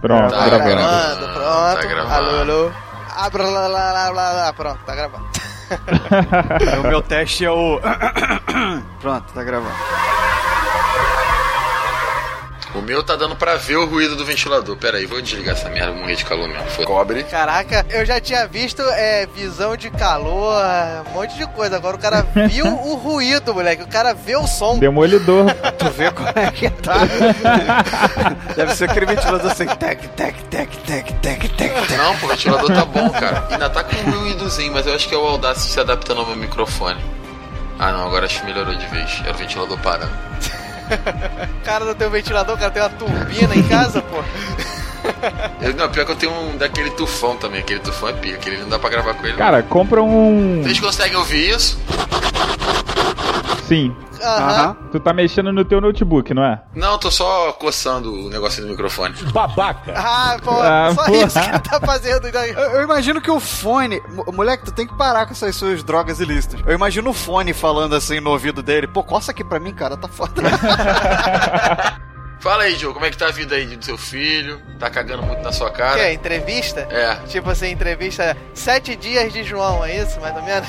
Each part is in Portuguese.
Pronto, Tá gravando. gravando. Gravando, pronto. Tá gravando. Alô, alô. Abra lá, lá, lá, lá, lá. Pronto, tá gravando. o meu teste é o. Pronto, tá gravando. O meu tá dando pra ver o ruído do ventilador. Pera aí, vou desligar essa merda, vou morrer de calor mesmo. Foi. Cobre. Caraca, eu já tinha visto é, visão de calor, um monte de coisa. Agora o cara viu o ruído, moleque. O cara vê o som. Demolidor. Tu vê como é que tá? Deve ser aquele ventilador assim. Tec, tec, tec, tec, tec, tec. Não, pô, o ventilador tá bom, cara. Ainda tá com um ruídozinho, mas eu acho que é o Audacity se adaptando ao meu microfone. Ah não, agora acho que melhorou de vez. Era o ventilador parando. O cara não tem um ventilador, o cara tem uma turbina em casa, pô. Eu, não, pior que eu tenho um daquele tufão também. Aquele tufão é pica, aquele não dá pra gravar com ele. não. Cara, compra um. Vocês conseguem ouvir isso? Sim. Aham. Tu tá mexendo no teu notebook, não é? Não, tô só coçando o negocinho do microfone. Ah, pô, Ah, só porra. isso que ele tá fazendo. então. Eu, eu imagino que o fone. mo- Moleque, tu tem que parar com essas suas drogas ilícitas. Eu imagino o fone falando assim no ouvido dele. Pô, coça aqui pra mim, cara, tá foda. Fala aí, Joe, como é que tá a vida aí do seu filho? Tá cagando muito na sua Que cara? é, entrevista? É. Tipo assim, entrevista sete dias de João, é isso, mais ou menos?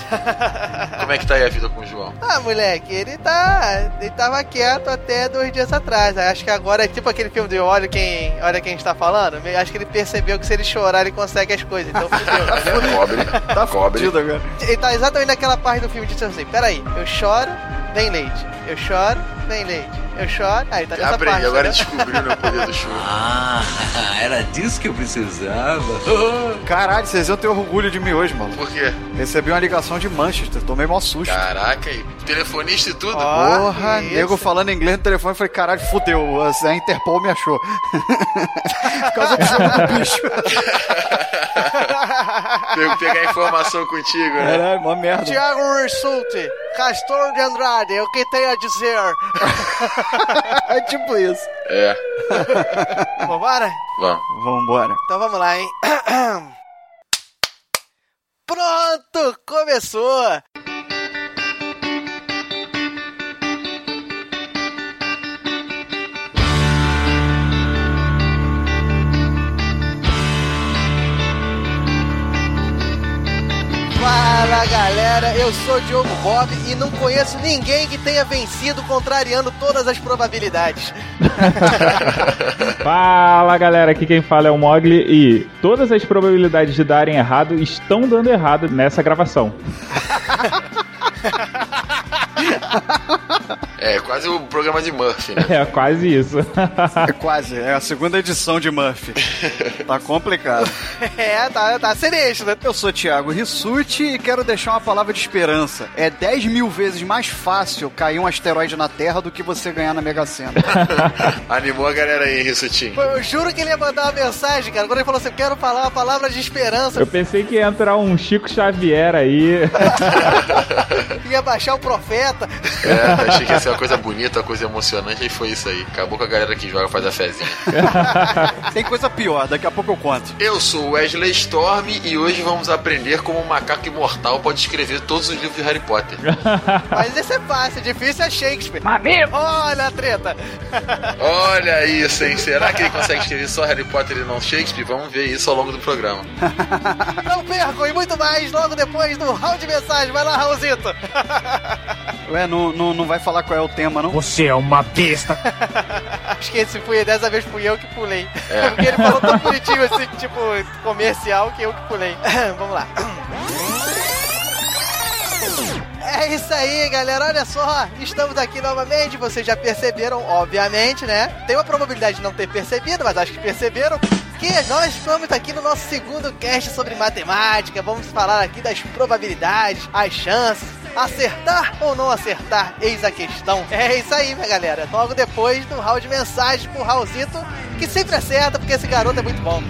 Como é que tá aí a vida com o João? ah, moleque, ele tá. Ele tava quieto até dois dias atrás. Acho que agora é tipo aquele filme de Olha quem, olha quem está falando. Acho que ele percebeu que se ele chorar, ele consegue as coisas. Então fudeu. Cobre. tá Cobre. fudido agora. ele tá exatamente naquela parte do filme de tipo assim, peraí, eu choro, vem leite. Eu choro, vem leite. Eu choro, aí tá nessa Aprendi, parte. agora entendeu? descobriu meu poder do choro. Ah, era disso que eu precisava. Caralho, vocês iam ter orgulho de mim hoje, mano. Por quê? Recebi uma ligação de Manchester, tomei mó susto. Caraca, e telefonista e tudo? Ó. Porra, isso. nego falando inglês no telefone, falei, caralho, fudeu, a Interpol me achou. Por causa do jogo do bicho. Pego pegar informação contigo, né? Caralho, mó merda. Tiago Rissuti, Castor de Andrade, o que tem a dizer? É tipo isso. É, Vambora? vamos. Vambora. Então vamos lá, hein? Pronto, começou! Fala galera, eu sou o Diogo Bob e não conheço ninguém que tenha vencido contrariando todas as probabilidades. Fala galera, aqui quem fala é o Mogli e todas as probabilidades de darem errado estão dando errado nessa gravação. É, quase o programa de Murphy, né? É quase isso. É quase, é a segunda edição de Murphy. Tá complicado. É, tá, tá sinistro, né? Eu sou Thiago Rissuti e quero deixar uma palavra de esperança. É 10 mil vezes mais fácil cair um asteroide na Terra do que você ganhar na Mega Sena. Animou a galera aí, Rissutinho. Eu juro que ele ia mandar uma mensagem, cara. Quando ele falou assim, eu quero falar uma palavra de esperança, Eu pensei que ia entrar um Chico Xavier aí. ia baixar o profeta. É, achei que ia ser uma coisa bonita, uma coisa emocionante, e foi isso aí. Acabou com a galera que joga faz a fezinha. Tem coisa pior, daqui a pouco eu conto. Eu sou o Wesley Storm e hoje vamos aprender como um macaco imortal pode escrever todos os livros de Harry Potter. Mas esse é fácil, difícil é Shakespeare. Olha a treta. Olha isso, hein? Será que ele consegue escrever só Harry Potter e não Shakespeare? Vamos ver isso ao longo do programa. Não percam e muito mais logo depois do round de mensagem. Vai lá, Raulzito. Ué, não, não, não vai falar qual é o tema, não? Você é uma besta. Acho que esse fui, dessa vez fui eu que pulei. É. Porque ele falou tão bonitinho assim, tipo, comercial, que eu que pulei. Vamos lá. É isso aí, galera. Olha só, estamos aqui novamente. Vocês já perceberam, obviamente, né? Tem uma probabilidade de não ter percebido, mas acho que perceberam. Que nós estamos aqui no nosso segundo cast sobre matemática. Vamos falar aqui das probabilidades, as chances, acertar ou não acertar, eis a questão. É isso aí, minha galera. Logo depois do round de mensagens pro Raulzito, que sempre acerta, porque esse garoto é muito bom.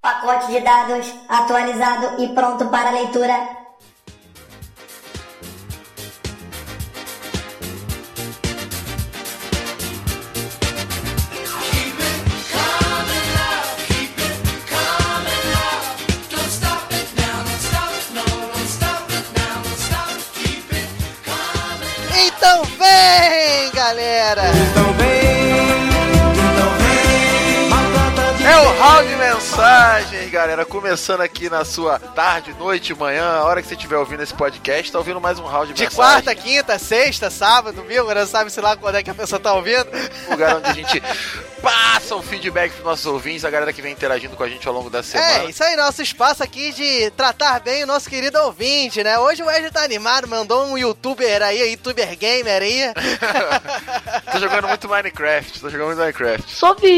Pacote de dados atualizado e pronto para leitura. bem, galera? Estão bem? É o round de mensagens, galera. Começando aqui na sua tarde, noite, manhã, a hora que você estiver ouvindo esse podcast, tá ouvindo mais um round de, De mensagens. quarta, quinta, sexta, sábado, domingo, não sabe se lá quando é que a pessoa tá ouvindo. lugar onde a gente passa o feedback pros nossos ouvintes, a galera que vem interagindo com a gente ao longo da semana. É, isso aí, nosso espaço aqui de tratar bem o nosso querido ouvinte, né? Hoje o Wesley tá animado, mandou um youtuber aí, youtuber gamer aí. tô jogando muito Minecraft, tô jogando muito Minecraft.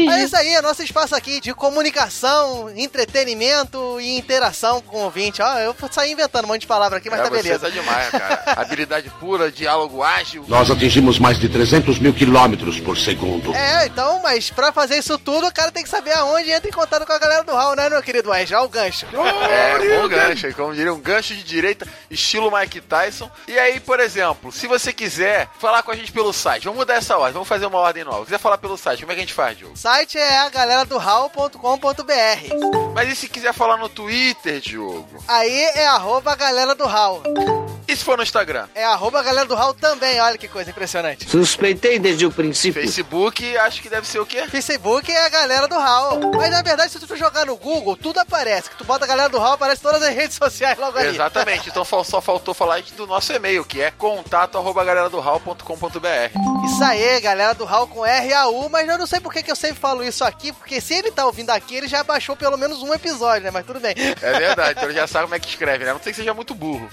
É isso aí, é nosso espaço aqui de comunicação, entretenimento e interação com o ouvinte. Ó, eu saí inventando um monte de palavra aqui, mas é, tá você beleza. tá demais, cara. Habilidade pura, diálogo ágil. Nós atingimos mais de 300 mil quilômetros por segundo. É, então, mas pra fazer isso tudo, o cara tem que saber aonde entra em contato com a galera do Hall, né, meu querido Wesley? Olha o gancho. É, bom gancho, como diria, um gancho de direita, estilo Mike Tyson. E aí, por exemplo, se você quiser falar com a gente pelo site, vamos mudar essa ordem, vamos fazer uma ordem nova. Se quiser falar pelo site, como é que a gente faz, Diogo? O site é a galera do hall.com.br. Mas e se quiser falar no Twitter, Diogo? Aí é arroba galera do Hall. E se for no Instagram? É arroba galera do Hall também, olha que coisa impressionante. Suspeitei desde o princípio. Facebook, acho que deve ser o quê? Facebook é a galera do Hall. Mas na verdade, se tu jogar no Google, tudo aparece. Que tu bota a galera do Hall, aparece todas as redes sociais logo ali. Exatamente, então só faltou falar do nosso e-mail, que é contato arroba galeradohall.com.br. Isso aí, galera do Hall com R-A-U, mas eu não sei por que que eu sempre falo isso aqui, porque se ele tá ouvindo aqui, ele já baixou pelo menos um episódio, né? Mas tudo bem. É verdade, então ele já sabe como é que escreve, né? Não sei que seja muito burro.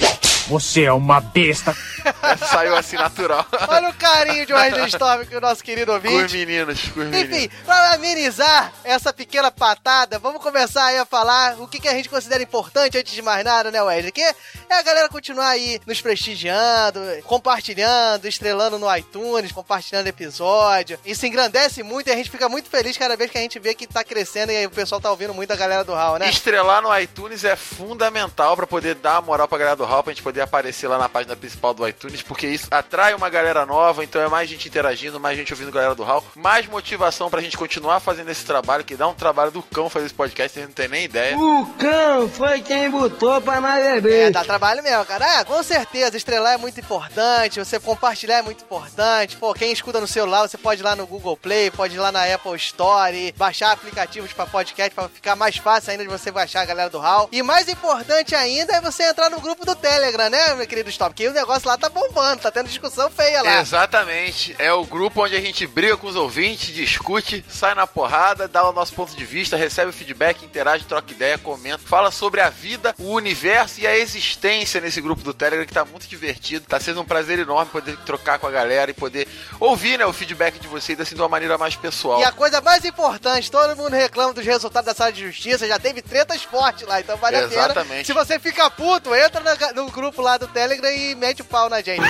Você é uma besta. Essa saiu assim natural. Olha o carinho de Wesley Storm que o nosso querido com os ouvinte. meninos, com os meninos. Enfim, para amenizar essa pequena patada, vamos começar aí a falar o que, que a gente considera importante antes de mais nada, né, Wesley? Que é a galera continuar aí nos prestigiando, compartilhando, estrelando no iTunes, compartilhando episódio. Isso engrandece muito e a gente fica muito feliz cada vez que a gente vê que tá crescendo e aí o pessoal tá ouvindo muito a galera do Hall, né? Estrelar no iTunes é fundamental pra poder dar a moral pra galera do Hall, pra gente poder aparecer lá na página principal do iTunes, porque isso atrai uma galera nova, então é mais gente interagindo, mais gente ouvindo a galera do Hall, mais motivação pra gente continuar fazendo esse trabalho, que dá um trabalho do cão fazer esse podcast, vocês não tem nem ideia. O cão foi quem botou pra nós É, beber. dá trabalho mesmo, cara. Ah, com certeza, estrelar é muito importante, você compartilhar é muito importante. Pô, quem escuta no celular, você pode ir lá no Google Play, pode ir lá na Apple Store, baixar aplicativos pra podcast pra ficar mais fácil ainda de você baixar a galera do Hall. E mais importante ainda é você entrar no grupo do Telegram, né, meu querido Stop? Porque o negócio lá tá bombando, tá tendo discussão feia lá. Exatamente. É o grupo onde a gente briga com os ouvintes, discute, sai na porrada, dá o nosso ponto de vista, recebe o feedback, interage, troca ideia, comenta, fala sobre a vida, o universo e a existência nesse grupo do Telegram que tá muito divertido. Tá sendo um prazer enorme poder trocar com a galera e poder ouvir né, o feedback de vocês assim de uma maneira mais pessoal. E a coisa mais importante, todo mundo reclama dos resultados da sala de justiça, já teve tretas fortes lá, então vale a pena. Exatamente. Se você fica puto, entra na- no grupo lá do Telegram e mete o pau na gente.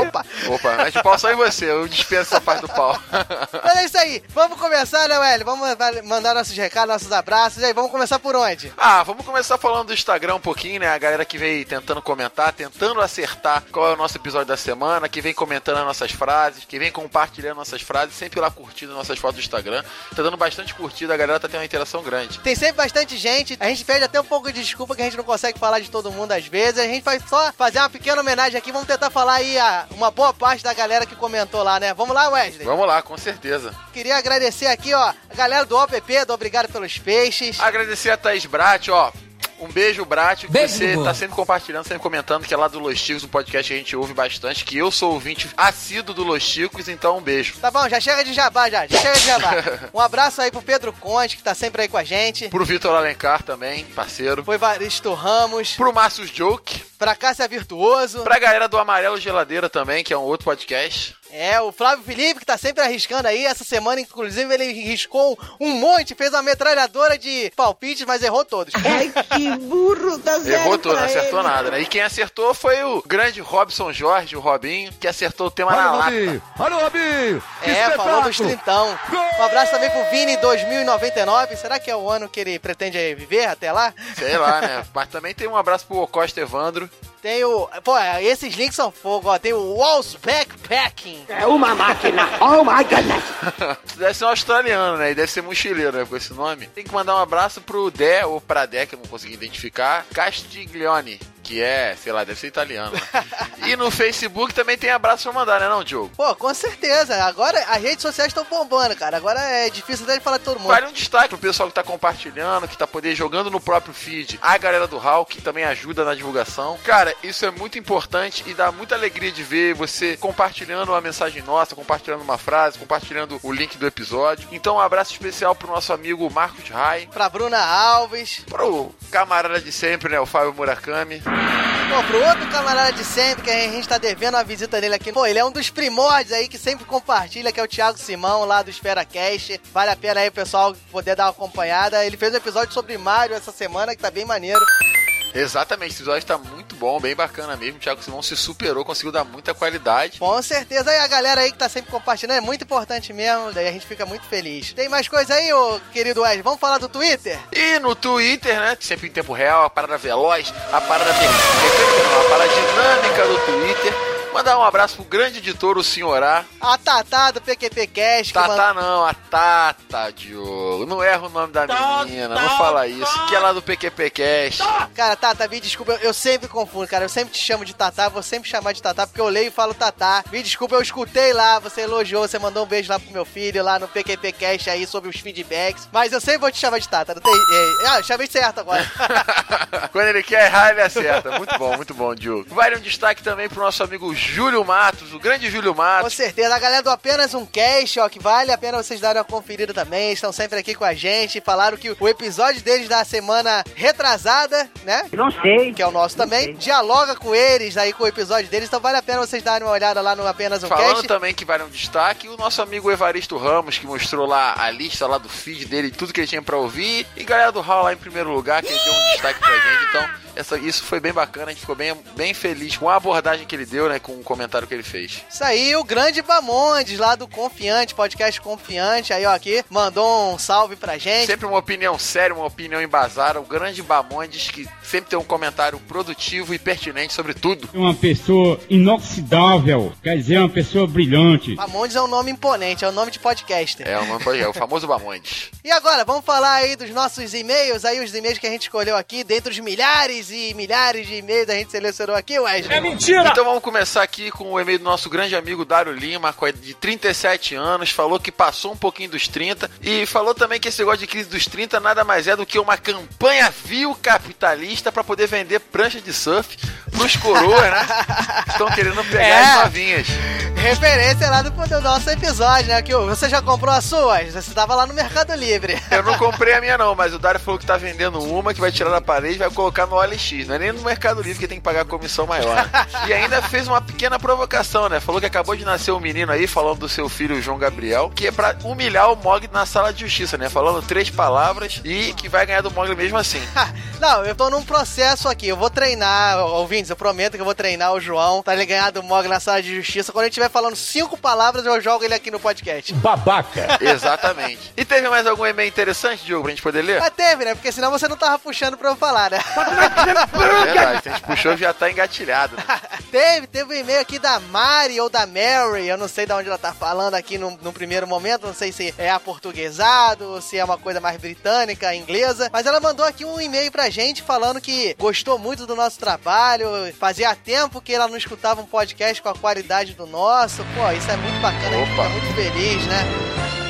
Opa! Opa, mas de pau só em você, eu dispenso essa parte do pau. Mas é isso aí, vamos começar, né, Welly? Vamos mandar- nossos recados, nossos abraços. E aí, vamos começar por onde? Ah, vamos começar falando do Instagram um pouquinho, né? A galera que vem tentando comentar, tentando acertar qual é o nosso episódio da semana, que vem comentando as nossas frases, que vem compartilhando nossas frases, sempre lá curtindo nossas fotos do Instagram. Tá dando bastante curtida, a galera tá tendo uma interação grande. Tem sempre bastante gente, a gente pede até um pouco de desculpa que a gente não consegue falar de todo mundo às vezes. A gente vai só fazer uma pequena homenagem aqui, vamos tentar falar aí a, uma boa parte da galera que comentou lá, né? Vamos lá, Wesley? Vamos lá, com certeza. Queria agradecer aqui, ó, a galera do OPP, do Obrigado pelos Peixes. Agradecer a Thaís Brat, ó. Um beijo, Brat, que Beijo, você tá sempre compartilhando, sempre comentando que é lá do Los Chicos, um podcast que a gente ouve bastante, que eu sou ouvinte assíduo do Los Chicos, então um beijo. Tá bom, já chega de jabá, já. Já chega de jabá. Um abraço aí pro Pedro Conte, que tá sempre aí com a gente. Pro Vitor Alencar também, parceiro. Foi Varisto Ramos. Pro Márcio Joke. Pra Cássia Virtuoso. Pra galera do Amarelo Geladeira também, que é um outro podcast. É, o Flávio Felipe, que tá sempre arriscando aí. Essa semana, inclusive, ele riscou um monte, fez uma metralhadora de palpites, mas errou todos. Ai, que burro, tá zero Errou tudo, não acertou ele. nada, né? E quem acertou foi o grande Robson Jorge, o Robinho, que acertou o tema na lata. Olha o Robinho! É, falou dos trintão. Um abraço também pro Vini 2099. Será que é o ano que ele pretende viver até lá? Sei lá, né? Mas também tem um abraço pro Costa Evandro. Tem o. Pô, esses links são fogo, ó. Tem o Walls Backpacking. É uma máquina. Oh my goodness. deve ser um australiano, né? E deve ser mochileiro, né? Com esse nome. Tem que mandar um abraço pro Dé, ou pra Dé, que eu não consegui identificar. Castiglione. Que é, sei lá, deve ser italiano. Né? e no Facebook também tem abraço pra mandar, né, não, Diogo? Pô, com certeza. Agora as redes sociais estão bombando, cara. Agora é difícil até de falar de todo mundo. Vale um destaque pro pessoal que tá compartilhando, que tá poder jogando no próprio feed. A galera do que também ajuda na divulgação. Cara, isso é muito importante e dá muita alegria de ver você compartilhando uma mensagem nossa, compartilhando uma frase, compartilhando o link do episódio. Então, um abraço especial pro nosso amigo Marcos Rai, Pra Bruna Alves. pro camarada de sempre, né, o Fábio Murakami. Pô, pro outro camarada de sempre, que a gente tá devendo uma visita dele aqui. Pô, ele é um dos primórdios aí que sempre compartilha, que é o Thiago Simão, lá do Esfera Cast. Vale a pena aí pessoal poder dar uma acompanhada. Ele fez um episódio sobre Mario essa semana, que tá bem maneiro. Exatamente, esse episódio tá muito bom, bem bacana mesmo. O Thiago Simão se superou, conseguiu dar muita qualidade. Com certeza. Aí a galera aí que tá sempre compartilhando é muito importante mesmo. Daí a gente fica muito feliz. Tem mais coisa aí, ô querido Wes? Vamos falar do Twitter? E no Twitter, né? Sempre em tempo real, a parada veloz, a parada mecânica, a parada dinâmica do Twitter. Mandar um abraço pro grande editor, o Senhorá. A Tatá do PQP Cash. que manda- Tata não, a Tata, Diogo. Não erra o nome da menina, não fala isso. Que é lá do PQP Cash. Cara, Tata, me desculpa, eu, eu sempre confundo, cara. Eu sempre te chamo de Tatá, vou sempre chamar de Tatá, porque eu leio e falo Tatá. Me desculpa, eu escutei lá, você elogiou, você mandou um beijo lá pro meu filho, lá no PQP Cash aí, sobre os feedbacks. Mas eu sempre vou te chamar de Tata, não tem... É, ah, eu chamei certo agora. Quando ele quer errar, ele acerta. Muito bom, muito bom, Diogo. Vale um destaque também pro nosso amigo Júlio Matos, o grande Júlio Com Matos. certeza, a galera do Apenas Um Cast, ó, que vale a pena vocês darem uma conferida também, estão sempre aqui com a gente, falaram que o episódio deles da semana retrasada, né? Não sei. Que é o nosso também, dialoga com eles aí com o episódio deles, então vale a pena vocês darem uma olhada lá no Apenas Um Falando Cast. também que vale um destaque, o nosso amigo Evaristo Ramos, que mostrou lá a lista lá do feed dele, tudo que ele tinha pra ouvir. E galera do Hall lá em primeiro lugar, que ele deu um destaque pra gente. Então, essa, isso foi bem bacana, a gente ficou bem, bem feliz com a abordagem que ele deu, né? Com o comentário que ele fez. Isso aí, o grande Bamondes lá do Confiante, podcast Confiante, aí ó, aqui, mandou um salve pra gente. Sempre uma opinião séria, uma opinião embasada. O grande Bamondes, que sempre tem um comentário produtivo e pertinente sobre tudo. Uma pessoa inoxidável, quer dizer, uma pessoa brilhante. Bamondes é um nome imponente, é um nome de podcaster. É o, nome- é o famoso Bamondes. E agora, vamos falar aí dos nossos e-mails, aí os e-mails que a gente escolheu aqui, dentre os milhares e milhares de e-mails que a gente selecionou aqui, Wesley. mentira! Então vamos começar aqui com o e-mail do nosso grande amigo Dário Lima, de 37 anos, falou que passou um pouquinho dos 30 e falou também que esse negócio de crise dos 30 nada mais é do que uma campanha vil capitalista para poder vender prancha de surf pros coroas, né? Estão querendo pegar É. as novinhas. Referência lá do, do nosso episódio, né? Que você já comprou as suas? Você tava lá no Mercado Livre. Eu não comprei a minha não, mas o Dário falou que tá vendendo uma que vai tirar da parede e vai colocar no OLX. Não é nem no Mercado Livre que tem que pagar a comissão maior. né? E ainda fez uma pequena provocação, né? Falou que acabou de nascer um menino aí, falando do seu filho João Gabriel, que é pra humilhar o Mog na sala de justiça, né? Falando três palavras e que vai ganhar do Mog mesmo assim. Não, eu tô num processo aqui. Eu vou treinar, ouvintes, eu prometo que eu vou treinar o João pra ele ganhar do Mog na sala de justiça. Quando ele estiver falando cinco palavras, eu jogo ele aqui no podcast. Babaca. Exatamente. E teve mais algum e-mail interessante, Diogo, pra gente poder ler? Mas teve, né? Porque senão você não tava puxando pra eu falar, né? É verdade, se a gente puxou já tá engatilhado. Né? teve, teve um e-mail aqui da Mari ou da Mary, eu não sei de onde ela tá falando aqui no, no primeiro momento, não sei se é aportuguesado, se é uma coisa mais britânica, inglesa, mas ela mandou aqui um e-mail pra gente falando que gostou muito do nosso trabalho, fazia tempo que ela não escutava um podcast com a qualidade do nosso, pô, isso é muito bacana, a gente Opa. fica muito feliz, né?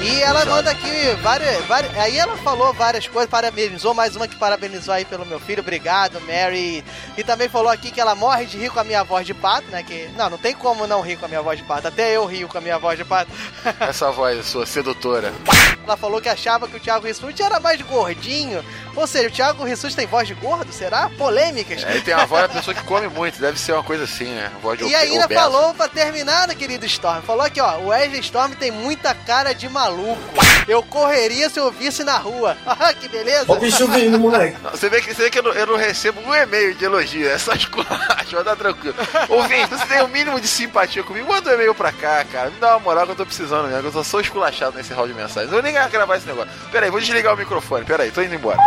E ela manda aqui várias, várias. Aí ela falou várias coisas, parabenizou, mais uma que parabenizou aí pelo meu filho. Obrigado, Mary. E também falou aqui que ela morre de rir com a minha voz de pato, né? Que. Não, não tem como não rir com a minha voz de pato. Até eu rio com a minha voz de pato. Essa voz sua sedutora. ela falou que achava que o Thiago Rissuti era mais gordinho. Ou seja, o Thiago Rissuti tem voz de gordo? Será? Polêmicas. É, ele tem uma voz da pessoa que come muito, deve ser uma coisa assim, né? Voz de E ainda obesa. falou pra terminar, né, querido Storm. Falou aqui, ó. O Wesley Storm tem muita cara de maluco. Eu correria se eu visse na rua. Ah, que beleza. vindo, moleque. Não, Você vê que, você vê que eu, não, eu não recebo um e-mail de elogio, é só esculacho, vai dar tranquilo. Ouvinte, você tem o mínimo de simpatia comigo, manda um e-mail pra cá, cara. Me dá uma moral que eu tô precisando mesmo, eu tô só esculachado nesse hall de mensagens. Eu vou nem gravar esse negócio. Pera aí, vou desligar o microfone, pera aí, tô indo embora.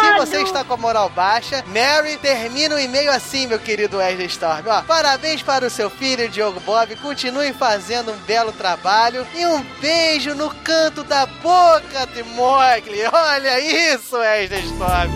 Se você está com a moral baixa, Mary termina o e-mail assim, meu querido Wesley Storm. Ó, parabéns para o seu filho, Diogo Bob. Continue fazendo um belo trabalho. E um beijo no canto da boca de Mogli. Olha isso, Wesley Storm.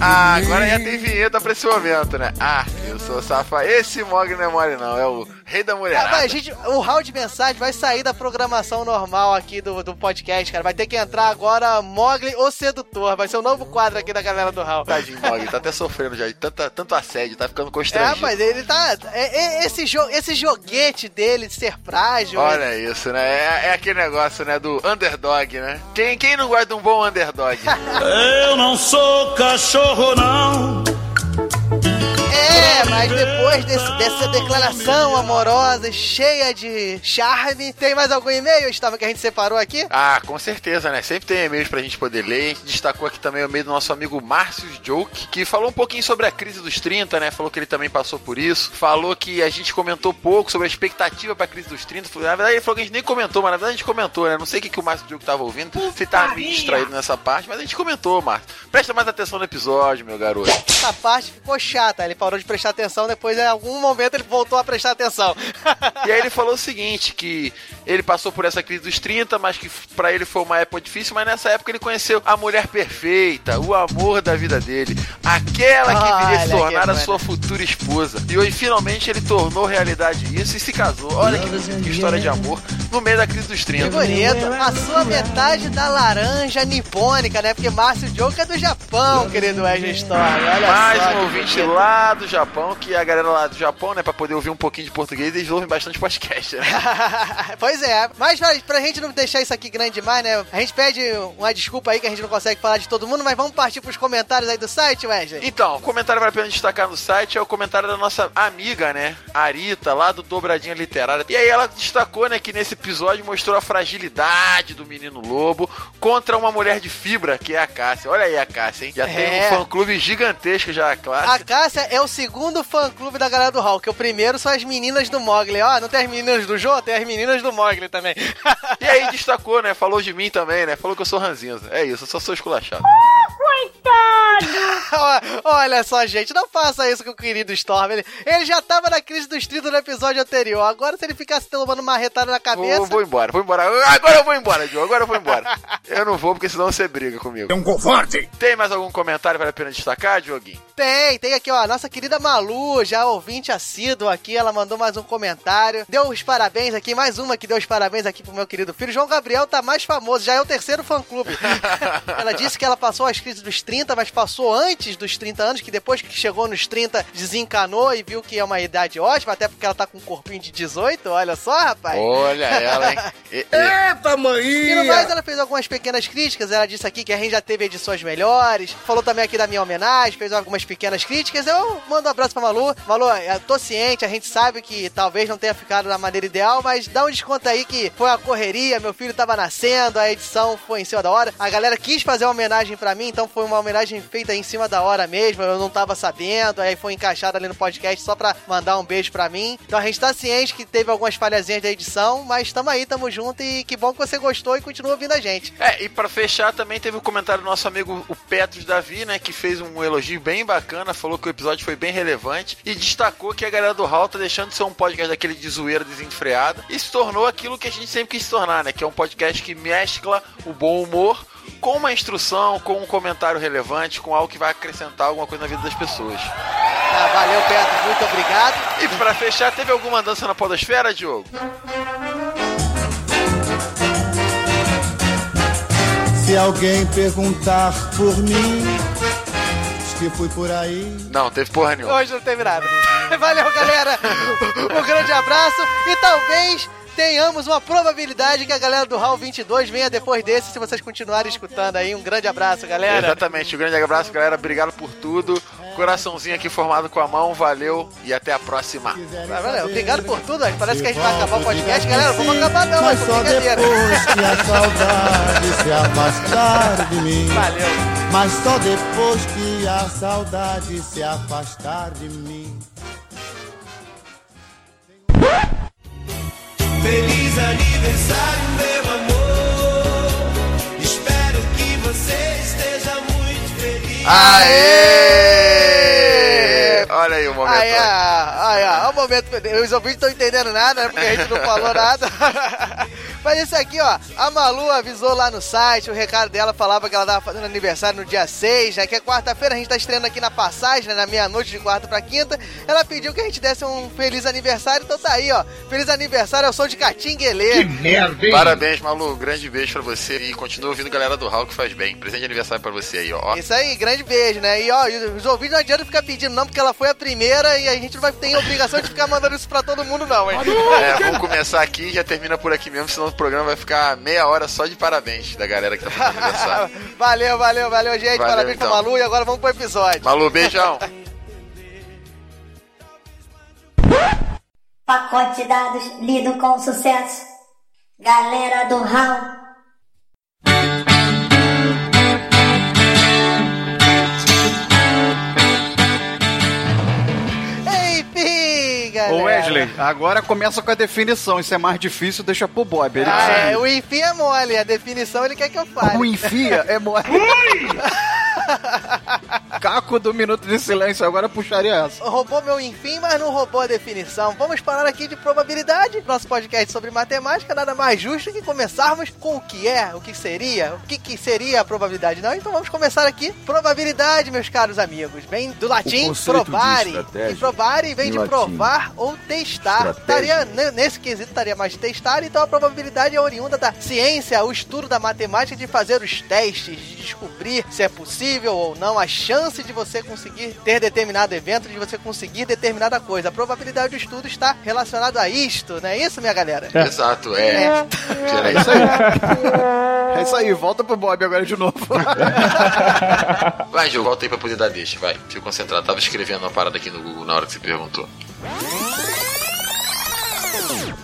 Ah, agora já tem vinheta pra esse momento, né? Ah, eu sou safado. Esse Mogli não é mole, não. É o rei da Ah, mulherada. mas, gente, o round de mensagem vai sair da programação normal aqui do, do podcast, cara. Vai ter que entrar agora Mogli ou Sedutor. Vai ser o novo quadro aqui da galera do round. Tadinho, Mogli. Tá até sofrendo já de tanta, tanto assédio. Tá ficando É, constrangido. mas ele tá. é- é- esse, jo esse joguete dele de ser frágil. Olha isso, né? É, é aquele negócio, né? Do underdog, né? Quem, quem não gosta de um bom underdog? Eu não sou cachorro, não. É, mas depois desse- dessa declaração amorosa, cheia de charme, tem mais algum e-mail, Estava que a gente separou aqui? Ah, com certeza, né? Sempre tem e-mails pra gente poder ler. A gente destacou aqui também o e-mail do nosso amigo Márcio Joke, que falou um pouquinho sobre a crise dos 30, né? Falou que ele também passou por isso. Falou que a gente comentou pouco sobre a expectativa pra crise dos 30. Na verdade, ele falou que a gente nem comentou, mas na verdade a gente comentou, né? Não sei o que, que o Márcio Joke tava ouvindo, se tava meio distraído nessa parte, mas a gente comentou, Márcio. Presta mais atenção no episódio, meu garoto. Essa parte ficou chata, ele parou de prestar atenção, depois em algum momento ele voltou a prestar atenção. E aí ele falou o seguinte, que ele passou por essa crise dos 30, mas que pra ele foi uma época difícil, mas nessa época ele conheceu a mulher perfeita, o amor da vida dele, aquela que viria se tornar que a sua futura esposa. E hoje finalmente ele tornou realidade isso e se casou. Olha que, que história de amor no meio da crise dos Que 30. bonito, a sua metade da laranja nipônica, né? Porque Márcio Joke é do Japão, querido Wesley Story. Olha Mais só. um que ouvinte lá do Japão, que a galera lá do Japão, né, pra poder ouvir um pouquinho de português, eles ouvem bastante podcast, né? pois é, mas pra, pra gente não deixar isso aqui grande demais, né? A gente pede uma desculpa aí que a gente não consegue falar de todo mundo, mas vamos partir pros comentários aí do site, Wesley. Então, o comentário vale a pena destacar no site é o comentário da nossa amiga, né? Arita, lá do Dobradinha Literária. E aí ela destacou, né, que nesse episódio mostrou a fragilidade do menino lobo contra uma mulher de fibra, que é a Cássia. Olha aí a Cássia, hein? Já tem É. um fã-clube gigantesco já, A claro. Cássia é o segundo fã-clube da galera do que o primeiro são as meninas do Mogli. Ó, não tem as meninas do Jô, tem as meninas do Mogli também. E aí destacou, né? Falou de mim também, né? Falou que eu sou ranzinza. É isso, eu só sou esculachado. Olha só, gente, não faça isso com o querido Storm. Ele, ele já tava na crise dos 30 no episódio anterior. Agora, se ele ficasse tomando uma retada na cabeça. Vou, vou embora, vou embora. Agora eu vou embora, Joe. Agora eu vou embora. Eu não vou porque senão você briga comigo. É um covarde. Tem mais algum comentário que vale a pena destacar, Dioguinho? Tem, tem aqui, ó, a nossa querida Malu, já ouvinte assíduo aqui, ela mandou mais um comentário. Deu os parabéns aqui, mais uma que deu os parabéns aqui pro meu querido filho. João Gabriel tá mais famoso, já é o terceiro fã-clube. ela disse que ela passou as crises dos 30, mas passou antes dos 30 anos, que depois que chegou nos 30 desencanou e viu que é uma idade ótima, até porque ela tá com um corpinho de 18, olha só, rapaz. Olha ela, hein? E- Eita, E no mãe! mais, ela fez algumas pequenas críticas. Ela disse aqui que a gente já teve edições melhores. Falou também aqui da minha homenagem, fez algumas pequenas críticas. Eu mando um abraço pra Malu. Malu, eu tô ciente, a gente sabe que talvez não tenha ficado da maneira ideal, mas dá um desconto aí que foi a correria, meu filho tava nascendo, a edição foi em cima da hora. A galera quis fazer uma homenagem pra mim, então foi uma homenagem feita em cima da hora mesmo. Eu não tava sabendo, aí foi encaixada ali no podcast só pra mandar um beijo pra mim. Então a gente tá ciente que teve algumas falhazinhas da edição, mas tamo aí, tamo junto e que bom que você gostou e continua ouvindo a gente. É, e pra fechar também teve o comentário do nosso amigo o Petros Davi, né, que fez um elogio bem bacana, falou que o episódio foi bem relevante e destacou que a galera do Hall tá deixando de ser um podcast daquele de zoeira desenfreada e se tornou aquilo que a gente sempre quis tornar, né, que é um podcast que mescla o bom humor com uma instrução, com um comentário relevante, com algo que vai acrescentar alguma coisa na vida das pessoas. Tá, valeu, Petro, muito obrigado. E pra fechar, teve alguma dança na podosfera, Diogo? Se alguém perguntar por mim, que fui por aí. Não, teve porra nenhuma. Hoje não teve nada. Valeu, galera. Um grande abraço e talvez tenhamos uma probabilidade que a galera do Hall 22 venha depois desse, se vocês continuarem escutando aí. Um grande abraço, galera. Exatamente, um grande abraço, galera. Obrigado por tudo. Coraçãozinho aqui formado com a mão, valeu e até a próxima. Ah, Valeu, obrigado por tudo. Parece que a gente vai acabar o podcast. Galera, vamos acabar não, Mas mas só depois que a saudade se afastar de mim. Valeu. Mas só depois que a saudade se afastar de mim. Feliz aniversário, meu amor. Espero que você esteja muito feliz. Aê! Olha aí o momento. Aí, ah, aí, ah, ó, o momento. Os ouvintes não estão entendendo nada, né? Porque a gente não falou nada. Mas esse aqui, ó, a Malu avisou lá no site, o recado dela falava que ela tava fazendo aniversário no dia 6, né? Que é quarta-feira, a gente tá estreando aqui na passagem, né? Na meia-noite de quarta pra quinta. Ela pediu que a gente desse um feliz aniversário, então tá aí, ó. Feliz aniversário, eu sou de Catinguelê. merda, hein? Parabéns, Malu. Grande beijo pra você e continua ouvindo galera do Hall que faz bem. Presente de aniversário pra você aí, ó. Isso aí, grande beijo, né? E ó, os ouvintes não adianta ficar pedindo não, porque ela foi a primeira e a gente não vai ter obrigação de ficar mandando isso pra todo mundo não, hein? É, vamos começar aqui e já termina por aqui mesmo, senão programa vai ficar meia hora só de parabéns da galera que tá fazendo aniversário. valeu, valeu, valeu, gente. Valeu, Parabéns então. pra Malu e agora vamos pro episódio. Malu, beijão. Pacote de dados lido com sucesso. Galera do Raul. Wesley, agora começa com a definição. Isso é mais difícil, deixa pro Bob. Ele Ah, é, o enfim é mole, a definição ele quer que eu fale. O enfia é mole. Caco do Minuto de Silêncio, agora puxaria essa. Roubou meu enfim, mas não roubou a definição. Vamos falar aqui de probabilidade. Nosso podcast sobre matemática, nada mais justo que começarmos com o que é, o que seria, o que, que seria a probabilidade, não? Então vamos começar aqui. Probabilidade, meus caros amigos. Vem do latim probare. E probare vem em de latim. provar ou testar. Estratégia. Estaria, ne- nesse quesito, estaria mais testar, então a probabilidade é oriunda da ciência, o estudo da matemática de fazer os testes, de descobrir se é possível ou não, a chance de você conseguir ter determinado evento, de você conseguir determinada coisa. A probabilidade do estudo está relacionada a isto, não é isso, minha galera? Exato, é. É. É isso aí. É isso aí, volta pro Bob agora de novo. Vai, Gil, volta aí pra poder dar deixa, vai. Fica concentrado. Tava escrevendo uma parada aqui no Google na hora que você perguntou. Oh!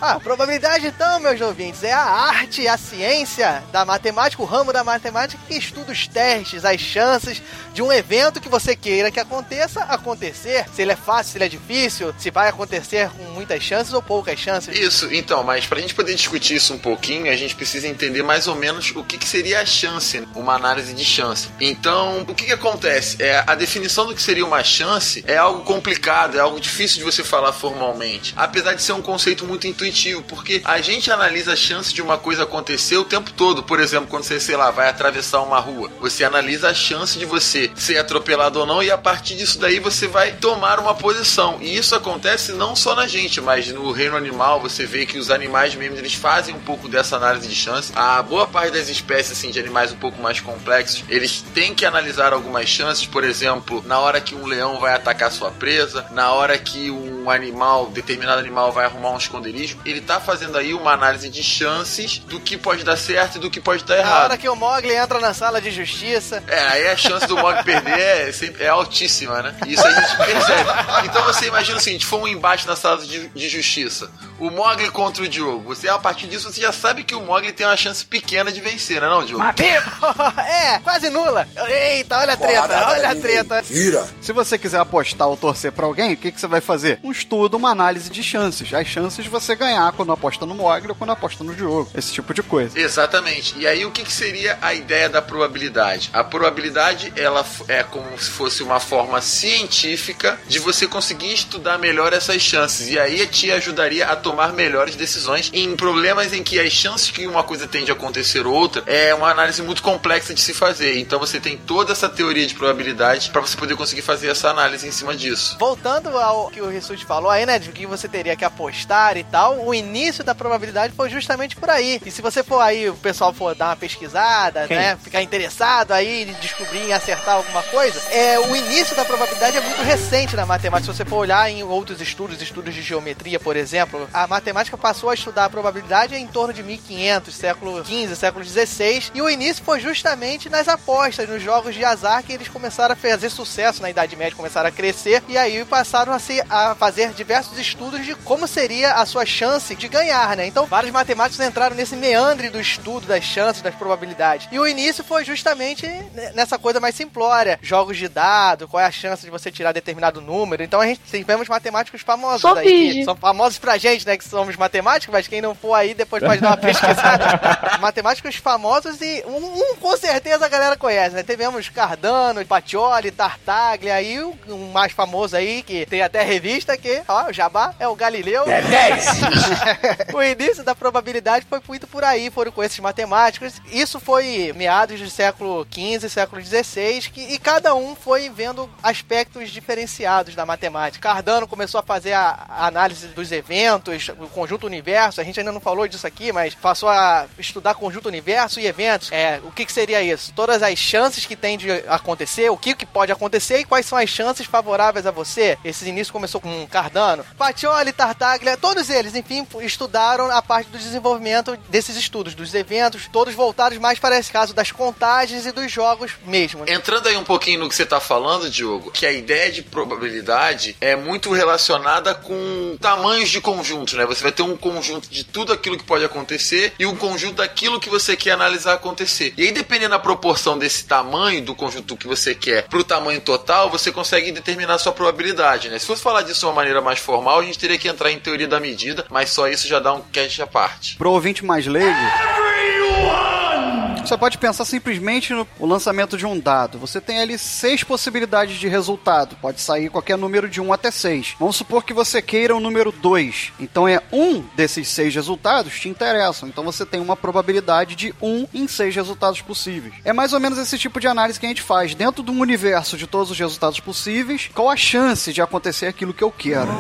Ah, probabilidade então, meus ouvintes, é a arte, a ciência da matemática, o ramo da matemática que estuda os testes, as chances de um evento que você queira que aconteça, acontecer. Se ele é fácil, se ele é difícil, se vai acontecer com muitas chances ou poucas chances. Isso, então, mas pra gente poder discutir isso um pouquinho, a gente precisa entender mais ou menos o que, que seria a chance, uma análise de chance. Então, o que, que acontece? É, a definição do que seria uma chance é algo complicado, é algo difícil de você falar formalmente. Apesar de ser um conceito muito intuitivo, porque a gente analisa a chance de uma coisa acontecer o tempo todo. Por exemplo, quando você, sei lá, vai atravessar uma rua, você analisa a chance de você ser atropelado ou não, e a partir disso daí você vai tomar uma posição. E isso acontece não só na gente, mas no reino animal você vê que os animais mesmo eles fazem um pouco dessa análise de chance. A boa parte das espécies assim, de animais um pouco mais complexos, eles têm que analisar algumas chances, por exemplo, na hora que um leão vai atacar sua presa, na hora que um animal, determinado animal vai arrumar um esconderijo, ele tá fazendo aí uma análise de chances do que pode dar certo e do que pode dar Na errado. hora que o Mogli entra na sala de justiça. É, aí a chance do Mog perder é, sempre- é altíssima, né? Isso a gente percebe. Então você imagina o seguinte: foi um embate na sala de, de justiça. O Mogli contra o Diogo. Você, a partir disso, você já sabe que o Mogli tem uma chance pequena de vencer, né, não, Diogo? é, quase nula. Eita, olha a treta, olha a treta. Se você quiser apostar ou torcer pra alguém, o que, que você vai fazer? Um estudo, uma análise de chances. As chances de você ganhar quando aposta no Mogli ou quando aposta no jogo. Esse tipo de coisa. Exatamente. E aí o que, que seria a ideia da probabilidade? A probabilidade ela é como se fosse uma forma científica de você conseguir estudar melhor essas chances. E aí te ajudaria a tomar melhores decisões em problemas em que as chances que uma coisa tende a acontecer outra é uma análise muito complexa de se fazer. Então você tem toda essa teoria de probabilidade para você poder conseguir fazer essa análise em cima disso. Voltando ao que o Rissuti falou aí, né, de que você teria que apostar e tal, o início da probabilidade foi justamente por aí. E se você for aí, o pessoal for dar uma pesquisada, Quem? né, ficar interessado aí em descobrir, em acertar alguma coisa, é, o início da probabilidade é muito recente na matemática. Se você for olhar em outros estudos, estudos de geometria, por exemplo, a matemática passou a estudar a probabilidade em torno de 1500, século XV, século XVI, e o início foi justamente nas apostas, nos jogos de azar que eles começaram a fazer sucesso na Idade Média, começaram a crescer, e aí passaram a, se, a fazer diversos estudos de como seria a sua chance de ganhar, né? Então, vários matemáticos entraram nesse meandre do estudo das chances, das probabilidades. E o início foi justamente nessa coisa mais simplória, jogos de dado, qual é a chance de você tirar determinado número. Então a gente tivemos matemáticos famosos Só aí, que são famosos pra gente, né, que somos matemáticos, mas quem não for aí depois pode dar uma pesquisada. matemáticos famosos e um, um com certeza a galera conhece, né? Tivemos Cardano, Pacioli, Tartaglia, aí o um mais famoso aí, que tem até revista, que, ó, o Jabá é o Galileu. É 10! o início da probabilidade foi muito por aí, foram com esses matemáticos. Isso foi meados do século XV, século XVI, que, e cada um foi vendo aspectos diferenciados da matemática. Cardano começou a fazer a, a análise dos eventos, o conjunto universo, a gente ainda não falou disso aqui, mas passou a estudar conjunto universo e eventos. É, o que, que seria isso? Todas as chances que tem de acontecer, o que, que pode acontecer e quais são as chances favoráveis a você. Esse início começou com Cardano. Pacioli, Tartaglia, todos eles, enfim, estudaram a parte do desenvolvimento desses estudos, dos eventos, todos voltados mais para esse caso das contagens e dos jogos mesmo. Entrando aí um pouquinho no que você tá falando, Diogo, que a ideia de probabilidade é muito relacionada com tamanhos de conjunto, né? Você vai ter um conjunto de tudo aquilo que pode acontecer e um conjunto daquilo que você quer analisar acontecer. E aí, dependendo da proporção desse tamanho do conjunto que você quer pro tamanho total, você consegue determinar a sua probabilidade, né? Se fosse falar disso de uma maneira mais formal, a gente teria que entrar em teoria da medida, mas só isso já dá um cast à parte. Pro ouvinte mais leigo, você pode pensar simplesmente no lançamento de um dado. Você tem ali seis possibilidades de resultado. Pode sair qualquer número de 1 até 6. Vamos supor que você queira o número 2. Então é um desses seis resultados te interessam. Então você tem uma probabilidade de 1 em 6 resultados possíveis. É mais ou menos esse tipo de análise que a gente faz. Dentro de um universo de todos os resultados possíveis, qual a chance de acontecer aquilo que eu quero?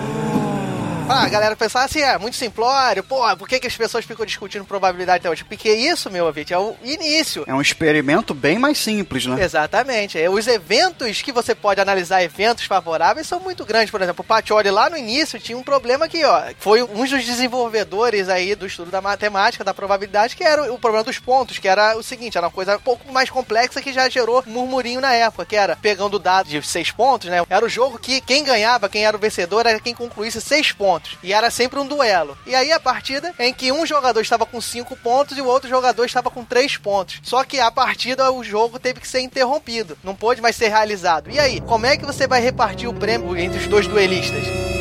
Ah, a galera pensar assim, é muito simplório, pô, por que, que as pessoas ficam discutindo probabilidade até hoje? Porque isso, meu ouvinte, é o início. É um experimento bem mais simples, né? Exatamente. É, Os eventos que você pode analisar, eventos favoráveis, são muito grandes. Por exemplo, o Pacioli lá no início tinha um problema que, ó, foi um dos desenvolvedores aí do estudo da matemática, da probabilidade, que era o problema dos pontos, que era o seguinte, era uma coisa um pouco mais complexa que já gerou murmurinho na época, que era pegando dados de seis pontos, né? Era o jogo que quem ganhava, quem era o vencedor, era quem concluísse seis pontos. E era sempre um duelo. E aí a partida em que um jogador estava com cinco pontos e o outro jogador estava com três pontos. Só que a partida, o jogo teve que ser interrompido. Não pôde mais ser realizado. E aí, como é que você vai repartir o prêmio entre os dois duelistas?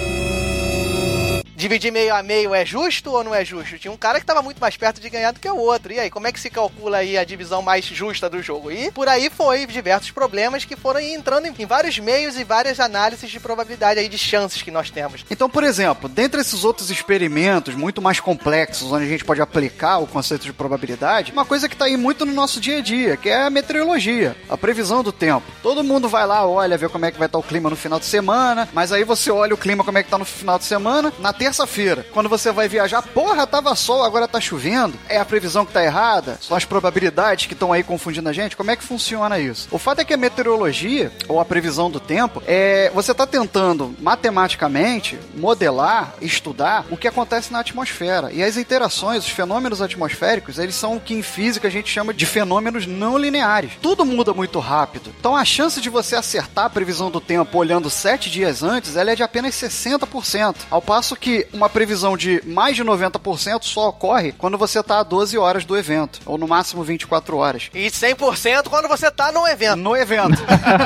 Dividir meio a meio é justo ou não é justo? Tinha um cara que estava muito mais perto de ganhar do que o outro. E aí, como é que se calcula aí a divisão mais justa do jogo? E por aí foi diversos problemas que foram entrando em vários meios e várias análises de probabilidade aí de chances que nós temos. Então, por exemplo, dentre esses outros experimentos muito mais complexos, onde a gente pode aplicar o conceito de probabilidade, uma coisa que está aí muito no nosso dia a dia, que é a meteorologia, a previsão do tempo. Todo mundo vai lá, olha, ver como é que vai estar o clima no final de semana, mas aí você olha o clima como é que tá no final de semana, na terça-feira, quando você vai viajar, porra, tava sol, agora tá chovendo. É a previsão que tá errada? São as probabilidades que estão aí confundindo a gente? Como é que funciona isso? O fato é que a meteorologia, ou a previsão do tempo, é você tá tentando matematicamente modelar, estudar o que acontece na atmosfera. E as interações, os fenômenos atmosféricos, eles são o que em física a gente chama de fenômenos não lineares. Tudo muda muito rápido. Então a chance de você acertar a previsão do tempo olhando sete dias antes, ela é de apenas 60%. Ao passo que uma previsão de mais de 90% só ocorre quando você tá a 12 horas do evento, ou no máximo 24 horas. E 100% quando você tá no evento. No evento.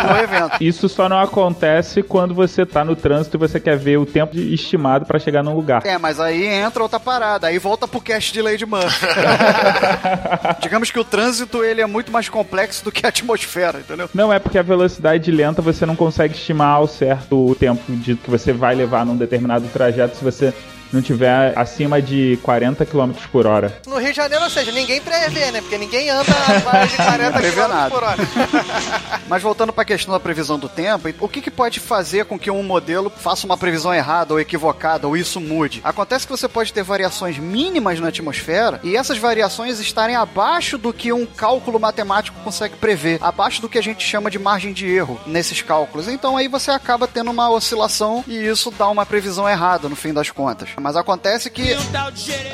no evento. Isso só não acontece quando você tá no trânsito e você quer ver o tempo estimado pra chegar num lugar. É, mas aí entra outra parada, aí volta pro cast de Lady Murphy. Digamos que o trânsito ele é muito mais complexo do que a atmosfera, entendeu? Não é porque a velocidade lenta você não consegue estimar ao certo o tempo de que você vai levar num determinado trajeto se você vista não tiver acima de 40 km por hora. No Rio de Janeiro, ou seja, ninguém prevê, né? Porque ninguém anda a mais de 40 prevê km nada. por hora. Mas voltando para a questão da previsão do tempo, o que, que pode fazer com que um modelo faça uma previsão errada ou equivocada ou isso mude? Acontece que você pode ter variações mínimas na atmosfera e essas variações estarem abaixo do que um cálculo matemático consegue prever, abaixo do que a gente chama de margem de erro nesses cálculos. Então aí você acaba tendo uma oscilação e isso dá uma previsão errada no fim das contas. Mas acontece que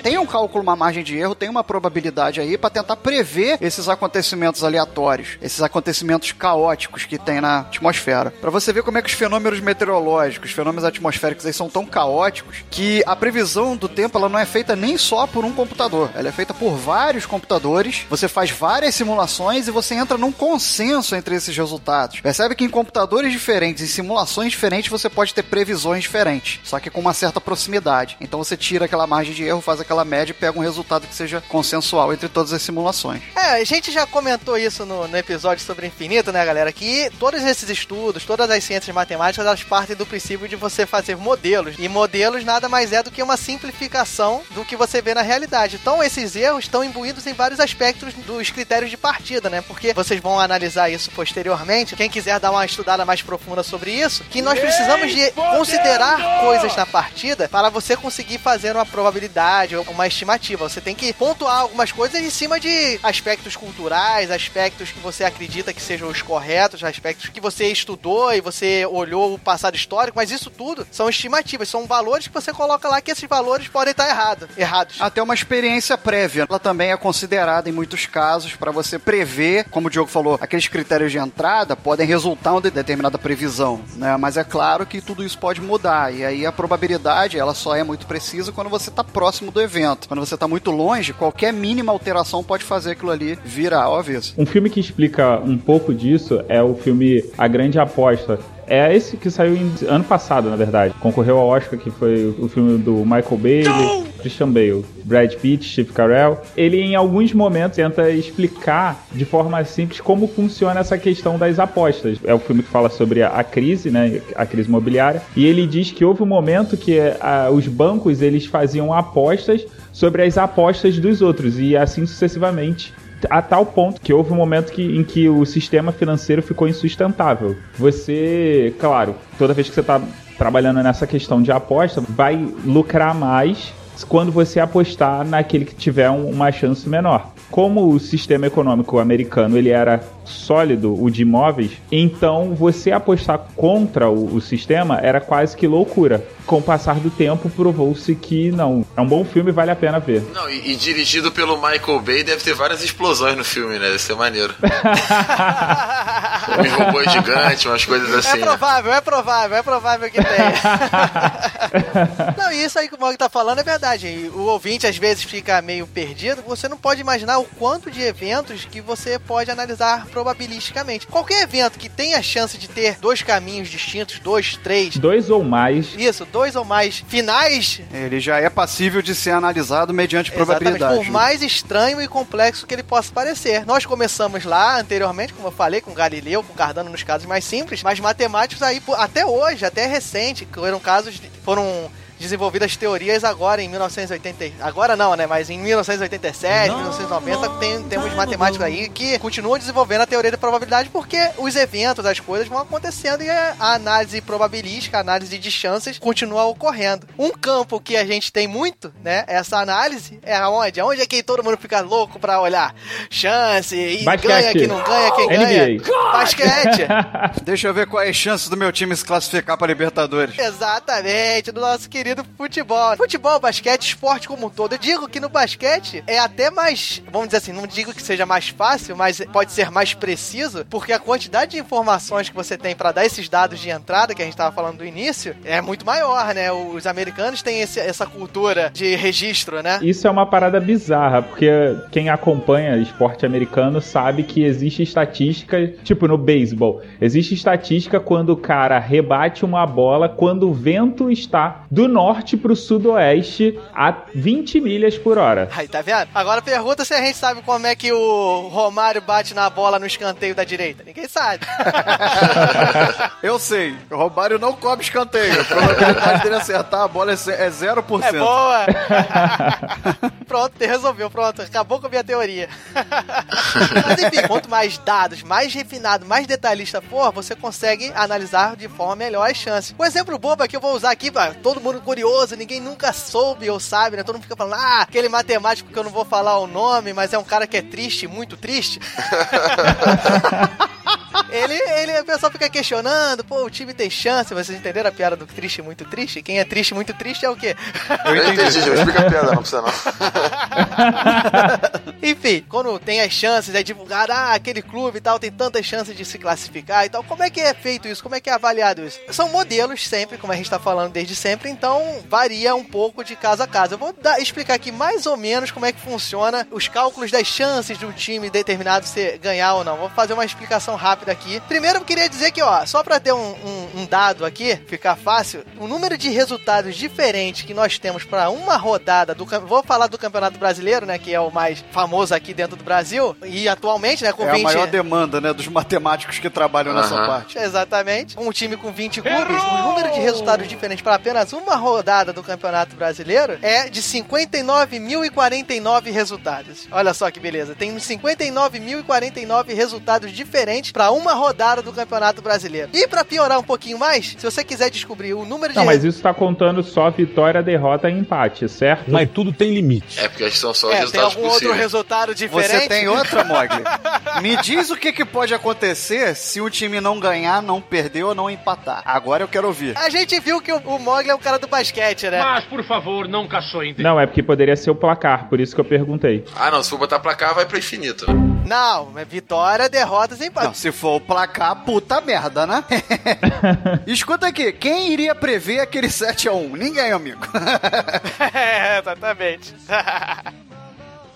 tem um cálculo, uma margem de erro, tem uma probabilidade aí para tentar prever esses acontecimentos aleatórios, esses acontecimentos caóticos que tem na atmosfera. Para você ver como é que os fenômenos meteorológicos, os fenômenos atmosféricos aí são tão caóticos que a previsão do tempo ela não é feita nem só por um computador, ela é feita por vários computadores. Você faz várias simulações e você entra num consenso entre esses resultados. Percebe que em computadores diferentes, em simulações diferentes, você pode ter previsões diferentes, só que com uma certa proximidade. Probabilidade. Então você tira aquela margem de erro, faz aquela média e pega um resultado que seja consensual entre todas as simulações. É, a gente já comentou isso no, no episódio sobre infinito, né, galera? Que todos esses estudos, todas as ciências matemáticas, elas partem do princípio de você fazer modelos. E modelos nada mais é do que uma simplificação do que você vê na realidade. Então, esses erros estão imbuídos em vários aspectos dos critérios de partida, né? Porque vocês vão analisar isso posteriormente. Quem quiser dar uma estudada mais profunda sobre isso, que nós precisamos de considerar coisas na partida para você conseguir fazer uma probabilidade uma estimativa. Você tem que pontuar algumas coisas em cima de aspectos culturais, aspectos que você acredita que sejam os corretos, aspectos que você estudou e você olhou o passado histórico, mas isso tudo são estimativas, são valores que você coloca lá que esses valores podem estar errado, errados. Até uma experiência prévia. Ela também é considerada em muitos casos para você prever, como o Diogo falou, aqueles critérios de entrada podem resultar em determinada previsão, né? Mas é claro que tudo isso pode mudar e aí a probabilidade ela só é muito precisa quando você está próximo do evento. Quando você está muito longe, qualquer mínima alteração pode fazer aquilo ali virar ao avesso. Um filme que explica um pouco disso é o filme A Grande Aposta. É esse que saiu em, ano passado, na verdade. Concorreu ao Oscar, que foi o filme do Michael Bailey, Christian Bale, Brad Pitt, Steve Carell. Ele, em alguns momentos, tenta explicar de forma simples como funciona essa questão das apostas. É o filme que fala sobre a, a crise, né? A crise imobiliária. E ele diz que houve um momento que a, os bancos eles faziam apostas sobre as apostas dos outros e assim sucessivamente a tal ponto que houve um momento que, em que o sistema financeiro ficou insustentável. Você, claro, toda vez que você está trabalhando nessa questão de aposta, vai lucrar mais quando você apostar naquele que tiver um, uma chance menor. Como o sistema econômico americano ele era sólido, o de imóveis, então você apostar contra o, o sistema era quase que loucura. Com o passar do tempo, provou-se que não, é um bom filme, vale a pena ver. Não, e, e, dirigido pelo Michael Bay, deve ter várias explosões no filme, né? Deve ser maneiro. Uns robôs gigantes, umas coisas assim. É provável, né? é provável, é provável que tenha. não, e isso aí que o Mog tá falando é verdade. O ouvinte às vezes fica meio perdido. Você não pode imaginar o quanto de eventos que você pode analisar probabilisticamente. Qualquer evento que tenha chance de ter dois caminhos distintos, dois, três. Dois ou mais. Isso, dois ou mais finais. Ele já é passível de ser analisado mediante probabilidade. Exatamente, por mais estranho e complexo que ele possa parecer. Nós começamos lá anteriormente, como eu falei, com Galileu, com Cardano nos casos mais simples, mas matemáticos aí até hoje, até recente, foram casos, foram desenvolvidas teorias agora em 1980. Agora não, né? Mas em 1987, não, 1990, não, tem, temos matemáticos aí que continuam desenvolvendo a teoria da probabilidade porque os eventos, as coisas vão acontecendo e a análise probabilística, a análise de chances continua ocorrendo. Um campo que a gente tem muito, né? Essa análise é aonde? Aonde é que todo mundo fica louco pra olhar? Chance, e Basquete. ganha que não ganha, quem NBA. ganha? Basquete. Deixa eu ver quais é as chances do meu time se classificar para Libertadores. Exatamente, do nosso querido futebol. Futebol, basquete, esporte como um todo. Eu digo que no basquete é até mais, vamos dizer assim, não digo que seja mais fácil, mas pode ser mais preciso, porque a quantidade de informações que você tem para dar esses dados de entrada que a gente estava falando do início é muito maior, né? Os americanos têm esse, essa cultura de registro, né? Isso é uma parada bizarra, porque quem acompanha esporte americano sabe que existe estatística, tipo no beisebol, existe estatística quando o cara rebate uma bola quando o vento está do norte pro sudoeste a 20 milhas por hora. Aí, tá vendo? Agora pergunta se a gente sabe como é que o Romário bate na bola no escanteio da direita. Ninguém sabe. Eu sei. O Romário não cobre escanteio. A probabilidade dele acertar a bola é 0%. É boa. Pronto, resolveu. Pronto, acabou com a minha teoria. Mas enfim, quanto mais dados, mais refinado, mais detalhista for, você consegue analisar de forma melhor as chances. Um exemplo bobo é que eu vou usar aqui, todo mundo curioso, ninguém nunca soube ou sabe, né? Todo mundo fica falando, ah, aquele matemático que eu não vou falar o nome, mas é um cara que é triste, muito triste. ele, ele, a pessoa fica questionando, pô, o time tem chance, vocês entenderam a piada do triste, muito triste? Quem é triste, muito triste é o quê? Eu entendi, eu explica a piada, não precisa não. Enfim, quando tem as chances, é divulgado, ah, aquele clube e tal, tem tantas chances de se classificar e tal. Como é que é feito isso? Como é que é avaliado isso? São modelos sempre, como a gente tá falando desde sempre, então varia um pouco de caso a caso. Eu vou dar, explicar aqui mais ou menos como é que funciona os cálculos das chances de um time determinado se ganhar ou não. Vou fazer uma explicação rápida aqui. Primeiro eu queria dizer que, ó, só pra ter um, um- um dado aqui, ficar fácil, o número de resultados diferentes que nós temos pra uma rodada do cam- Vou falar do Campeonato Brasileiro, né? Que é o mais famoso aqui dentro do Brasil. E atualmente, né, com É a 20. maior demanda, né, dos matemáticos que trabalham nessa Aham. parte. Exatamente. Um time com 20 clubes, o número de resultados diferentes para apenas uma rodada do Campeonato Brasileiro é de 59.049 resultados. Olha só que beleza. Tem 59.049 resultados diferentes para uma rodada do Campeonato Brasileiro. E para piorar um pouquinho mais, se você quiser descobrir o número de Não, mas isso tá contando só vitória, derrota e empate, certo? Mas tudo tem limite. É porque são só os é, tem resultados algum outro possíveis. resultado diferente? Você tem outra, Mogli? Me diz o que, que pode acontecer se o time não ganhar, não perder ou não empatar. Agora eu quero ouvir. A gente viu que o, o Mogli é o cara do basquete, né? Mas, por favor, não caçoe. Não, é porque poderia ser o placar, por isso que eu perguntei. Ah, não, se for botar pra cá, vai pro infinito. Não, é vitória, derrotas e empate. Não, se for o placar, puta merda, né? Escuta aqui, quem iria prever aquele 7x1? Ninguém, amigo. É, exatamente.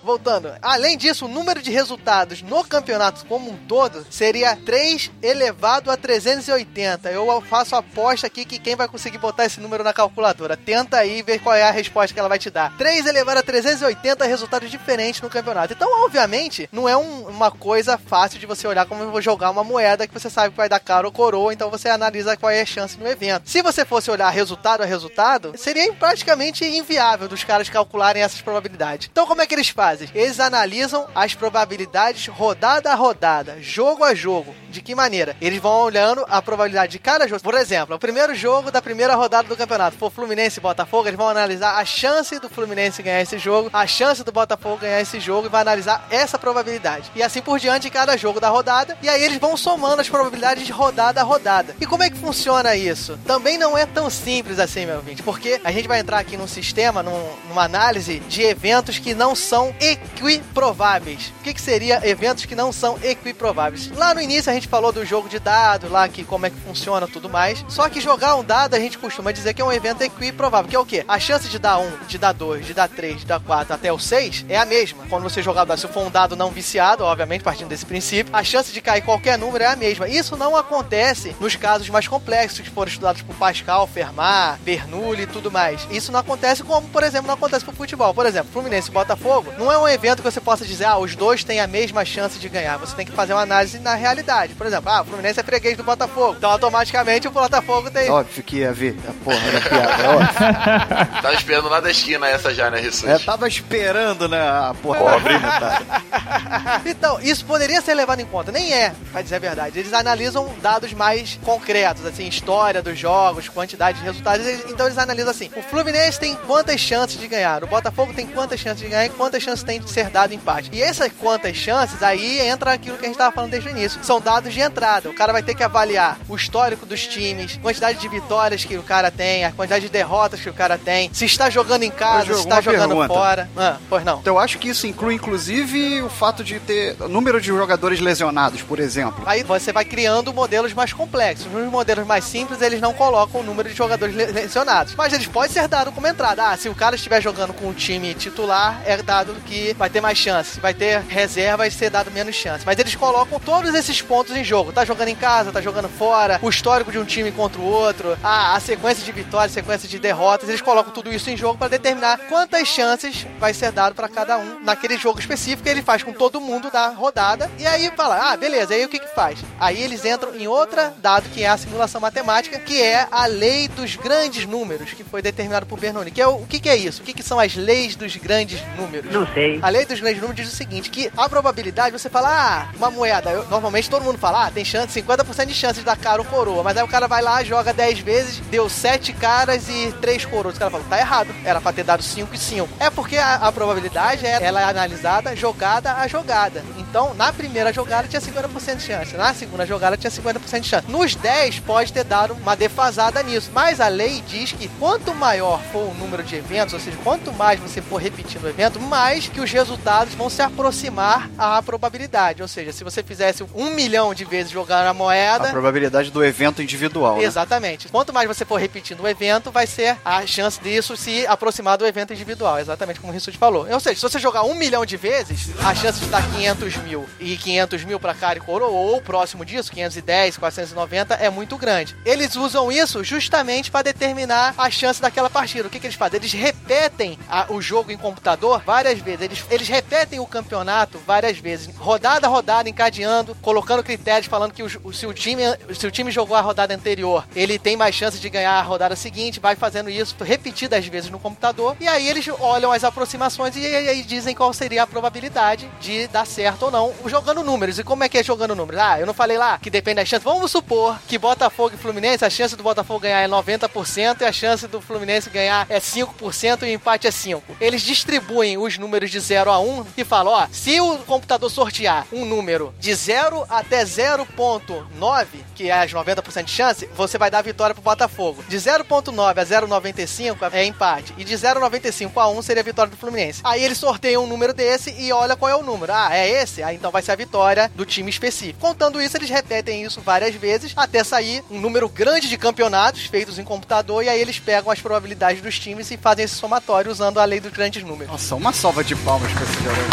Voltando, além disso, o número de resultados no campeonato como um todo seria 3 elevado a 380. Eu faço aposta aqui que quem vai conseguir botar esse número na calculadora. Tenta aí ver qual é a resposta que ela vai te dar. 3 elevado a 380 resultados diferentes no campeonato. Então, obviamente, não é um- uma coisa fácil de você olhar como eu vou jogar uma moeda que você sabe que vai dar cara ou coroa, então você analisa qual é a chance no evento. Se você fosse olhar resultado a resultado, seria praticamente inviável dos caras calcularem essas probabilidades. Então, como é que eles fazem? Eles analisam as probabilidades rodada a rodada, jogo a jogo. De que maneira? Eles vão olhando a probabilidade de cada jogo. Por exemplo, o primeiro jogo da primeira rodada do campeonato for Fluminense e Botafogo, eles vão analisar a chance do Fluminense ganhar esse jogo, a chance do Botafogo ganhar esse jogo e vai analisar essa probabilidade. E assim por diante em cada jogo da rodada. E aí eles vão somando as probabilidades de rodada a rodada. E como é que funciona isso? Também não é tão simples assim, meu ouvinte, porque a gente vai entrar aqui num sistema, num- numa análise de eventos que não são equiprováveis. O que, que seria eventos que não são equiprováveis? Lá no início a gente falou do jogo de dados, lá que como é que funciona tudo mais. Só que jogar um dado a gente costuma dizer que é um evento equiprovável, que é o quê? A chance de dar um, de dar dois, de dar três, de dar quatro até o seis é a mesma. Quando você jogar o dado, se for um dado não viciado, obviamente, partindo desse princípio, a chance de cair qualquer número é a mesma. Isso não acontece nos casos mais complexos que foram estudados por Pascal, Fermat, Bernoulli e tudo mais. Isso não acontece como, por exemplo, não acontece pro futebol. Por exemplo, Fluminense e Botafogo não é um evento que você possa dizer, ah, os dois têm a mesma chance de ganhar. Você tem que fazer uma análise na realidade. Por exemplo, ah, o Fluminense é freguês do Botafogo. Então, automaticamente, o Botafogo tem... Óbvio que ia ver. A porra da piada, é óbvio. Tava esperando lá da esquina essa já, né, Rissuti? É, tava esperando, né, a porra Pobre. Então, isso poderia ser levado em conta. Nem é, pra dizer a verdade. Eles analisam dados mais concretos, assim, história dos jogos, quantidade de resultados. Então eles analisam assim: o Fluminense tem quantas chances de ganhar? O Botafogo tem quantas chances de ganhar e quantas chances tem de ser dado empate? E essas quantas chances, aí entra aquilo que a gente tava falando desde o início. São dados de entrada. O cara vai ter que avaliar o histórico dos times, quantidade de vitórias que o cara tem, a quantidade de derrotas que o cara tem, se está jogando em casa, se está jogando pergunta. fora. Ah, pois não. Então, eu acho que isso inclui, inclusive, o fato de ter número de jogadores lesionados, por exemplo. Aí você vai criando modelos mais complexos. Nos modelos mais simples, eles não colocam o número de jogadores le- lesionados. Mas eles podem ser dados como entrada. Ah, se o cara estiver jogando com o time titular, é dado que vai ter mais chance. Vai ter reserva, vai ser dado menos chance. Mas eles colocam todos esses pontos em jogo. Tá jogando em casa, tá jogando fora, o histórico de um time contra o outro, a, a sequência de vitórias, sequência de derrotas. Eles colocam tudo isso em jogo para determinar quantas chances vai ser dado para cada um naquele jogo específico. Ele faz com todo mundo da rodada. E aí fala, ah, beleza, aí o que que faz? Aí eles entram em outra dado que é a simulação matemática, que é a lei dos grandes números, que foi determinado por Bernoulli. Que é o, o que que é isso? O que que são as leis dos grandes números? Não sei. A lei dos grandes números diz o seguinte, que a probabilidade, você fala, ah, uma moeda, eu- normalmente todo mundo fala, ah, tem chance, 50% de chance de dar cara ou coroa, mas aí o cara vai lá, joga 10 vezes, deu 7 caras e 3 coroas. O cara fala, tá errado, era pra ter dado 5 e 5. É porque a, a probabilidade, é- ela é analisada jogada a jogada. Então, na primeira jogada tinha 50% de chance, na segunda jogada tinha 50% de chance. Nos 10 pode ter dado uma defasada nisso, mas a lei diz que quanto maior for o número de eventos, ou seja, quanto mais você for repetindo o evento, mais que os resultados vão se aproximar à probabilidade. Ou seja, se você fizesse um milhão de vezes jogando a A moeda, probabilidade do evento individual, né? Exatamente. Quanto mais você for repetindo o evento, vai ser a chance disso se aproximar do evento individual. Exatamente como o Rissuti falou. Ou seja, se você jogar um milhão de vezes, a chance de dar 500 mil e 500 mil pra cara e coroa, ou próximo disso, 510, 490, é muito grande. Eles usam isso justamente para determinar a chance daquela partida. O que, que eles fazem? Eles repetem a- o jogo em computador várias vezes. Eles, eles repetem o campeonato várias vezes. Rodada a rodada, encadeando, colocando critérios falando que o, se, o time, se o time jogou a rodada anterior, ele tem mais chance de ganhar a rodada seguinte, vai fazendo isso repetidas vezes no computador. E aí eles olham as aproximações e aí dizem qual seria a probabilidade de dar certo ou não, jogando números. E como é que é jogando números? Ah, eu não falei lá que depende da chance. Vamos supor que Botafogo e Fluminense, a chance do Botafogo ganhar é 90% e a chance do Fluminense ganhar é 5% e o empate é 5%. Eles distribuem os números de 0 a 1 e falam, ó, se o computador sortear um número de 0 até 0.9, que é as 90% de chance, você vai dar a vitória pro Botafogo. De 0.9 a 0.95 é empate. E de 0.95 a 1 seria a vitória do Fluminense. Aí eles sorteiam um número desse e olha qual é o número. Ah, é esse? Ah, então vai ser a vitória do time específico. Contando isso, eles repetem isso várias vezes até sair um número grande de campeonatos feitos em computador e aí eles pegam as probabilidades dos times e fazem esse somatório usando a lei dos grandes números. Nossa, uma salva de palmas pra esse garoto.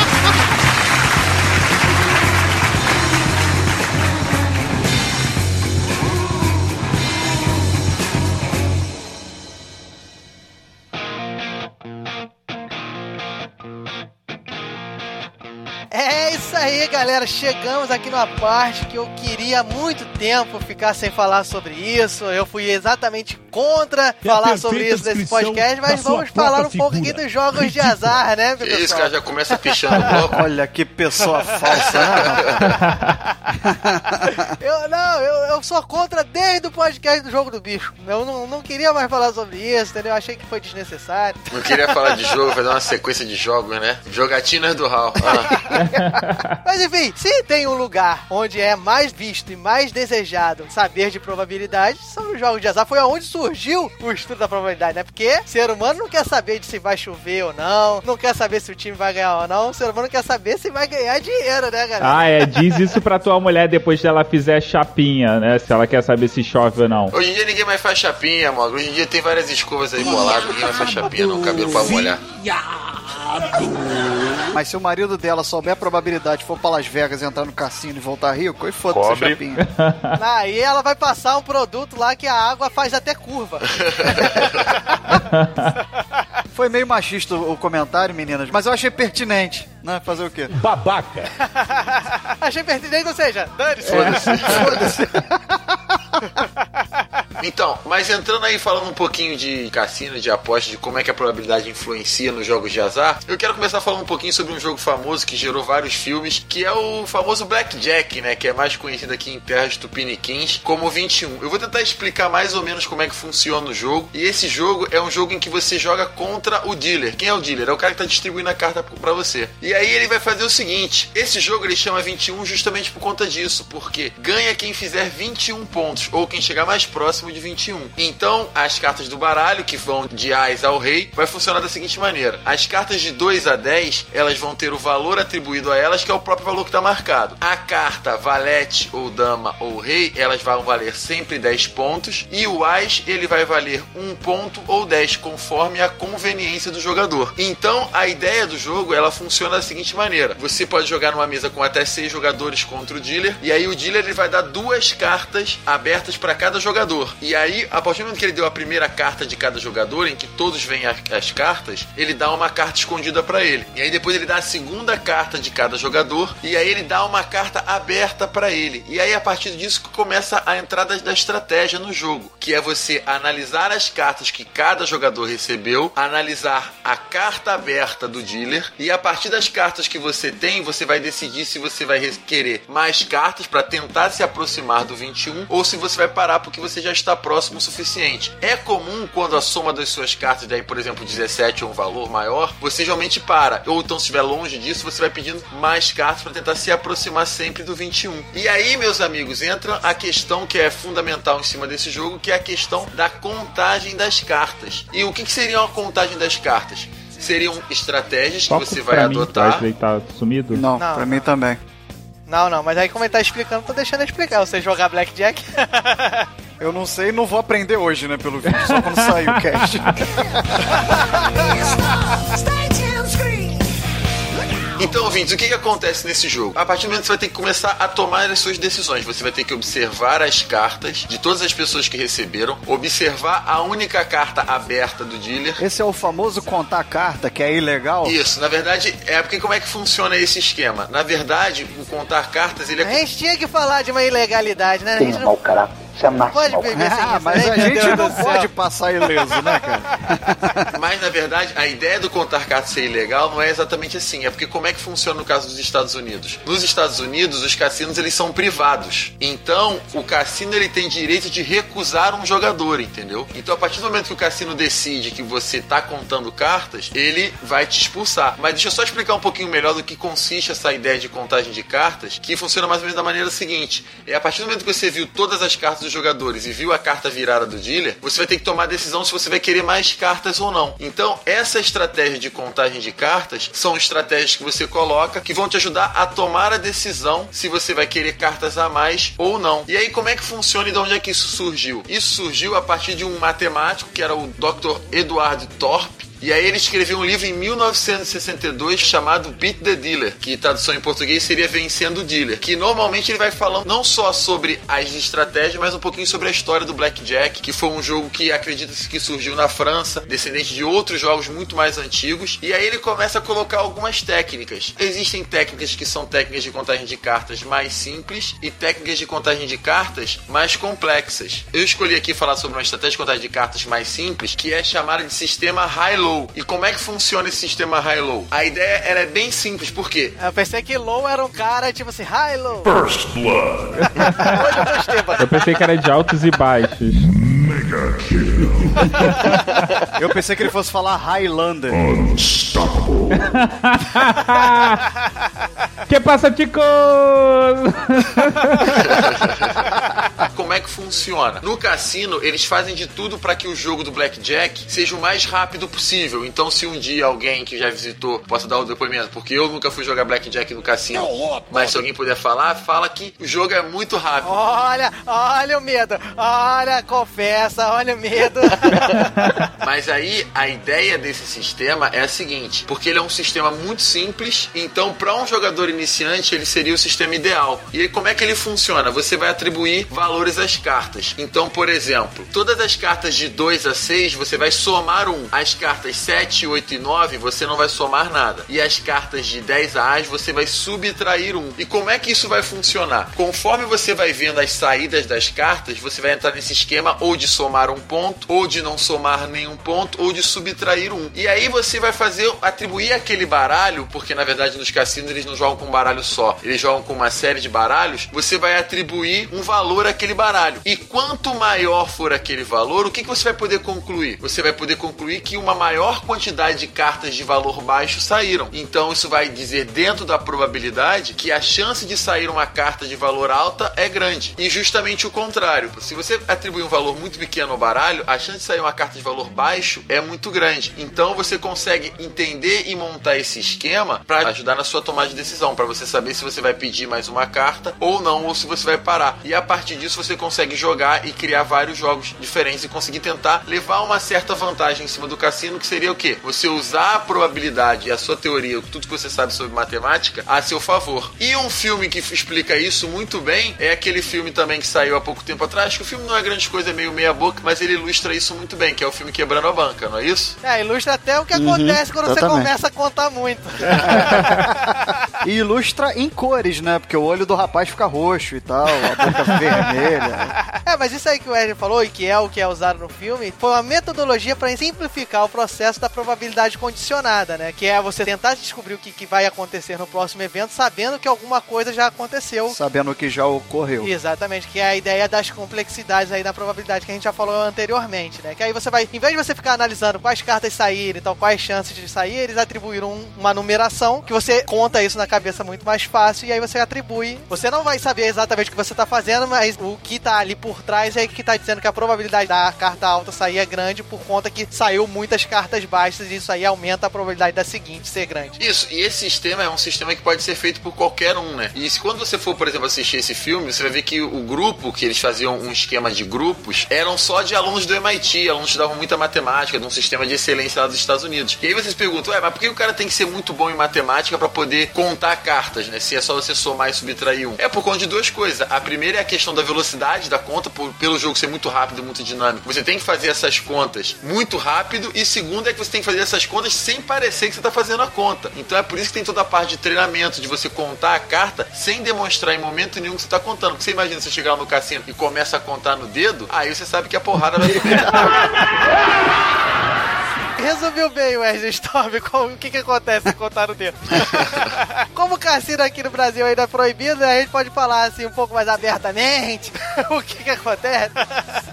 É isso aí, galera. Chegamos aqui numa parte que eu queria há muito tempo ficar sem falar sobre isso. Eu fui exatamente contra É falar sobre isso nesse podcast, mas vamos falar um própria pouco aqui figura. dos jogos de azar, né, pessoal? isso, cara, já começa pichando o bloco. Olha que pessoa falsa, né? Eu não, eu, eu sou contra desde o podcast do jogo do bicho. Eu não, não queria mais falar sobre isso, entendeu? Eu achei que foi desnecessário. Não queria falar de jogo, fazer uma sequência de jogos, né? Jogatinas do Hal. Ah, Mas enfim, se tem um lugar onde é mais visto e mais desejado saber de probabilidade, são os jogos de azar. Foi aonde surgiu o estudo da probabilidade, né? Porque ser humano não quer saber de se vai chover ou não, não quer saber se o time vai ganhar ou não, o ser humano quer saber se vai ganhar dinheiro, né, galera? Ah, é, diz isso pra tua mulher depois que ela fizer chapinha, né? Se ela quer saber se chove ou não. Hoje em dia ninguém mais faz chapinha, mano. Hoje em dia tem várias escovas aí boladas, ninguém mais faz chapinha no cabelo pra molhar. Mas se o marido dela souber a probabilidade, for pra Las Vegas, entrar no cassino e voltar rico, e foda-se, chapinha. Aí ela vai passar um produto lá que a água faz até curva. Foi meio machista o comentário, meninas, mas eu achei pertinente, né? Fazer o quê? Babaca. Achei pertinente, ou seja, dane-se. Foda-se. Então, mas entrando aí falando um pouquinho de cassino, de aposta, de como é que a probabilidade influencia nos jogos de azar, eu quero começar falando um pouquinho sobre um jogo famoso que gerou vários filmes, que é o famoso Blackjack, né? Que é mais conhecido aqui em terras tupiniquins como 21. Eu vou tentar explicar mais ou menos como é que funciona o jogo. E esse jogo é um jogo em que você joga contra o dealer. Quem é o dealer? É o cara que tá distribuindo a carta pra você. E aí ele vai fazer o seguinte: esse jogo ele chama 21 justamente por conta disso, porque ganha quem fizer 21 pontos, ou quem chegar mais próximo de 21. Então, as cartas do baralho, que vão de Ás ao Rei, vai funcionar da seguinte maneira: as cartas de 2 a 10, elas vão ter o valor atribuído a elas, que é o próprio valor que está marcado. A carta Valete ou Dama ou Rei, elas vão valer sempre 10 pontos, e o Ás, ele vai valer 1 ponto ou 10, conforme a conveniência do jogador. Então, a ideia do jogo, ela funciona da seguinte maneira: você pode jogar numa mesa com até 6 jogadores contra o dealer, e aí o dealer ele vai dar duas cartas abertas para cada jogador. E aí, a partir do momento que ele deu a primeira carta de cada jogador, em que todos a- as cartas, ele dá uma carta escondida para ele. E aí depois ele dá a segunda carta de cada jogador, e aí ele dá uma carta aberta para ele. E aí a partir disso começa a entrada da estratégia no jogo, que é você analisar as cartas que cada jogador recebeu, analisar a carta aberta do dealer, e a partir das cartas que você tem, você vai decidir se você vai querer mais cartas para tentar se aproximar do 21 ou se você vai parar porque você já está próximo o suficiente. É comum quando a soma das suas cartas, daí por exemplo 17 ou um valor maior, você geralmente para. Ou então se estiver longe disso, você vai pedindo mais cartas para tentar se aproximar sempre do 21. E aí, meus amigos, entra a questão que é fundamental em cima desse jogo, que é a questão da contagem das cartas. E o que, que seria uma contagem das cartas? Seriam estratégias que você vai pra mim, adotar. Wesley, tá sumido? Não, Não, pra não. mim também. Não, não, mas aí como ele tá explicando, tô deixando ele explicar. Você jogar Blackjack. Eu não sei e não vou aprender hoje, né, pelo vídeo, só quando sair o cast. Então, ouvintes, o que, que acontece nesse jogo? A partir do momento que você vai ter que começar a tomar as suas decisões, você vai ter que observar as cartas de todas as pessoas que receberam, observar a única carta aberta do dealer. Esse é o famoso contar carta, que é ilegal? Isso, na verdade, é porque como é que funciona esse esquema? Na verdade, o contar cartas, ele é. A gente tinha que falar de uma ilegalidade, né? A gente não Isso é máximo. pode beber sem Ah, isso, mas né? a gente não pode passar ileso, né, cara? Mas na verdade, a ideia do contar cartas ser ilegal não é exatamente assim. É porque como é que funciona no caso dos Estados Unidos? Nos Estados Unidos, os cassinos eles são privados. Então, o cassino ele tem direito de recusar um jogador, entendeu? Então, a partir do momento que o cassino decide que você tá contando cartas, ele vai te expulsar. Mas deixa eu só explicar um pouquinho melhor do que consiste essa ideia de contagem de cartas, que funciona mais ou menos da maneira seguinte: é a partir do momento que você viu todas as cartas dos jogadores e viu a carta virada do dealer, você vai ter que tomar a decisão se você vai querer mais cartas ou não. Então, essa estratégia de contagem de cartas são estratégias que você coloca que vão te ajudar a tomar a decisão se você vai querer cartas a mais ou não. E aí, como é que funciona e de onde é que isso surgiu? Isso surgiu a partir de um matemático que era o Dr. Eduardo Thorpe. E aí ele escreveu um livro em 1962 chamado Beat the Dealer, que tradução em português seria Vencendo o Dealer, que normalmente ele vai falando não só sobre as estratégias, mas um pouquinho sobre a história do Blackjack, que foi um jogo que acredita-se que surgiu na França, descendente de outros jogos muito mais antigos. E aí ele começa a colocar algumas técnicas. Existem técnicas que são técnicas de contagem de cartas mais simples e técnicas de contagem de cartas mais complexas. Eu escolhi aqui falar sobre uma estratégia de contagem de cartas mais simples, que é chamada de sistema high-low. E como é que funciona esse sistema high-low? A ideia ela é bem simples, por quê? Eu pensei que Low era um cara tipo assim, hi Low. First Blood. Hoje eu gostei, mano. Eu pensei que era de altos e baixos. Mega Kill. Eu pensei que ele fosse falar Highlander. Unstoppable. que passa, chicos? Como é que funciona? No cassino, eles fazem de tudo para que o jogo do Blackjack seja o mais rápido possível. Então, se um dia alguém que já visitou possa dar o depoimento, porque eu nunca fui jogar Blackjack no cassino, mas se alguém puder falar, fala que o jogo é muito rápido. Olha, olha o medo. Olha, confessa, olha o medo. Mas aí a ideia desse sistema é a seguinte, porque ele é um sistema muito simples, então para um jogador iniciante ele seria o sistema ideal. E aí como é que ele funciona? Você vai atribuir valores às cartas. Então, por exemplo, todas as cartas de 2 a 6 você vai somar um. As cartas 7, 8 e 9 você não vai somar nada. E as cartas de 10 a As você vai subtrair um. E como é que isso vai funcionar? Conforme você vai vendo as saídas das cartas, você vai entrar nesse esquema ou de somar um ponto, ou de não somar nenhum ponto, ou de subtrair um. E aí você vai fazer, atribuir aquele baralho, porque na verdade nos cassinos eles não jogam com um baralho só, eles jogam com uma série de baralhos, você vai atribuir um valor àquele baralho. E quanto maior for aquele valor, o que, que você vai poder concluir? Você vai poder concluir que uma maior quantidade de cartas de valor baixo saíram. Então isso vai dizer dentro da probabilidade que a chance de sair uma carta de valor alta é grande. E justamente o contrário. Se você atribuir um valor muito pequeno ao baralho, a chance de sair uma carta de valor baixo é muito grande. Então você consegue entender e montar esse esquema para ajudar na sua tomada de decisão, para você saber se você vai pedir mais uma carta ou não, ou se você vai parar. E a partir disso você consegue jogar e criar vários jogos diferentes e conseguir tentar levar uma certa vantagem em cima do cassino, que seria o quê? Você usar a probabilidade e a sua teoria, tudo que você sabe sobre matemática, a seu favor. E um filme que explica isso muito bem é aquele filme também que saiu há pouco tempo atrás, que o filme não é grande coisa, é meio meia boca, mas ele ilustra isso muito bem, que é o filme Quebrando a Banca, não é isso? É, ilustra até o que Uhum, acontece quando você começa a contar muito. E ilustra em cores, né? Porque o olho do rapaz fica roxo e tal, a boca vermelha. É, mas isso aí que o Wesley falou e que é o que é usado no filme, foi uma metodologia para simplificar o processo da probabilidade condicionada, né? Que é você tentar descobrir o que, que vai acontecer no próximo evento, sabendo que alguma coisa já aconteceu. Sabendo que já ocorreu. Exatamente, que é a ideia das complexidades aí da probabilidade que a gente já falou anteriormente, né? Que aí você vai, em vez de você ficar analisando quais cartas saírem, então quais chances de sair, eles atribuíram um- uma numeração que você conta isso na cabeça muito mais fácil e aí você atribui. Você não vai saber exatamente o que você tá fazendo, mas o que tá ali por trás é que tá dizendo que a probabilidade da carta alta sair é grande por conta que saiu muitas cartas baixas e isso aí aumenta a probabilidade da seguinte ser grande. Isso, e esse sistema é um sistema que pode ser feito por qualquer um, né? E se quando você for, por exemplo, assistir esse filme, você vai ver que o grupo, que eles faziam um esquema de grupos, eram só de alunos do MIT, alunos que estudavam muita matemática, de um sistema de excelência lá dos Estados Unidos. E aí vocês perguntam, ué, mas por que o cara tem que ser muito bom em matemática para poder contar cartas, né? Se é só você somar e subtrair um. É por conta de duas coisas. A primeira é a questão da velocidade da conta, por, pelo jogo ser muito rápido e muito dinâmico. Você tem que fazer essas contas muito rápido. E segunda é que você tem que fazer essas contas sem parecer que você está fazendo a conta. Então é por isso que tem toda a parte de treinamento, de você contar a carta sem demonstrar em momento nenhum que você está contando. Porque você imagina você chegar lá no cassino e começa a contar no dedo, aí você sabe que a porrada vai subir. Resumiu bem o Wesley Storm com o que, que acontece se contar no dedo. Como o cassino aqui no Brasil ainda é proibido, a gente pode falar assim um pouco mais abertamente o que, que acontece.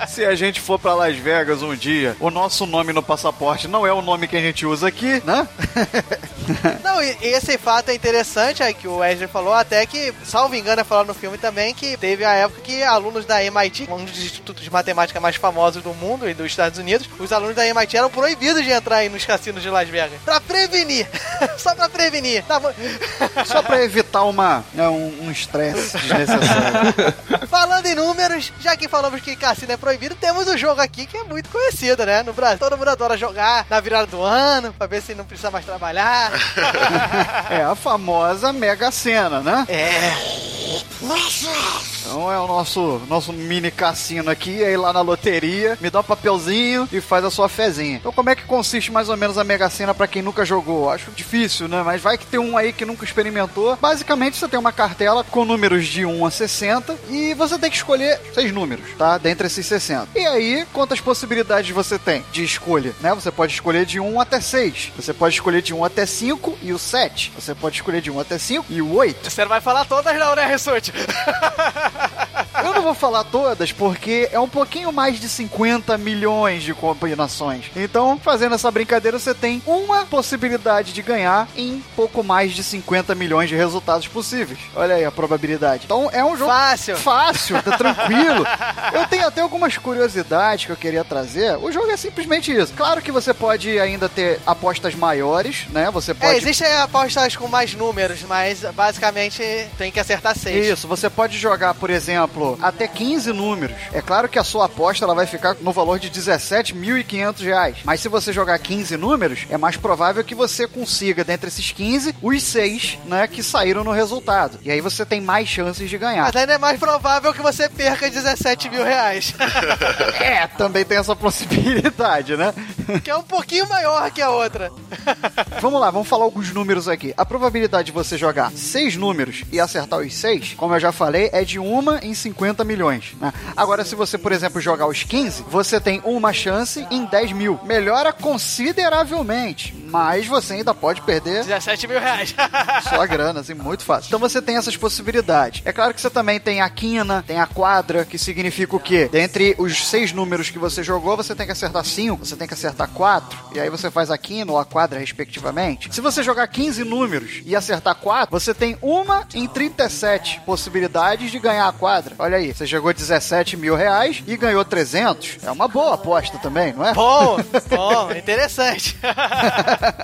Se a gente for pra Las Vegas um dia, o nosso nome no passaporte não é o nome que a gente usa aqui, né? Não, e esse fato é interessante aí que o Wesley falou, até que, salvo engano, é falado no filme também que teve a época que alunos da MIT, um dos institutos de matemática mais famosos do mundo e dos Estados Unidos, os alunos da MIT eram proibidos de entrar aí nos cassinos de Las Vegas. Pra prevenir! Só pra prevenir. Tá. Só pra evitar uma, né, um um estresse desnecessário. Falando em números, já que falamos que cassino é proibido, temos um jogo aqui que é muito conhecido, né? No Brasil, todo mundo adora jogar na virada do ano, pra ver se não precisa mais trabalhar. É a famosa Mega Sena, né? É. Então é o nosso, nosso mini cassino aqui, aí lá na loteria, me dá um papelzinho e faz a sua fezinha. Então como é que consiste mais ou menos a Mega Sena pra quem nunca jogou? Acho difícil, né? Mas vai que tem um aí que nunca experimentou. Basicamente você tem uma cartela com números de 1 a 60 e você tem que escolher seis números, tá? Dentre esses 60. E aí, quantas possibilidades você tem de escolha, né? Você pode escolher de 1 até 6. Você pode escolher de 1 até 5 e o 7. Você pode escolher de 1 até 5 e o 8. Você não vai falar todas não, né, Rissuti? Eu não vou falar todas porque é um pouquinho mais de 50 milhões de combinações. Então, fazendo essa brincadeira, você tem uma possibilidade de ganhar em pouco mais de 50 milhões de resultados possíveis. Olha aí a probabilidade. Então, é um jogo Fácil. fácil, tá tranquilo. Eu tenho até algumas curiosidades que eu queria trazer. O jogo é simplesmente isso. Claro que você pode ainda ter apostas maiores, né? Você pode É, existem apostas com mais números, mas basicamente tem que acertar seis. Isso, você pode jogar, por exemplo, até 15 números. É claro que a sua aposta ela vai ficar no valor de 17.500 reais. Mas se você jogar 15 números, é mais provável que você consiga, dentre esses 15, os 6, né, que saíram no resultado. E aí você tem mais chances de ganhar. Mas ainda é mais provável que você perca 17 mil reais. É, também tem essa possibilidade, né? que é um pouquinho maior que a outra. Vamos lá, vamos falar alguns números aqui. A probabilidade de você jogar seis números e acertar os seis, como eu já falei, é de uma em 50 milhões. Né? Agora, se você, por exemplo, jogar os 15, você tem uma chance em 10 mil. Melhora consideravelmente, mas você ainda pode perder 17 mil reais. só a grana, assim, muito fácil. Então você tem essas possibilidades. É claro que você também tem a quina, tem a quadra, que significa o quê? Dentre os seis números que você jogou, você tem que acertar cinco, você tem que acertar quatro, e aí você faz a quina ou a quadra, respectivamente. Se você jogar 15 números e acertar quatro, você tem uma em 37 possibilidades de ganhar a quadra. Olha aí, você jogou 17 mil reais e ganhou 300. É uma boa aposta também, não é? Bom, bom, interessante.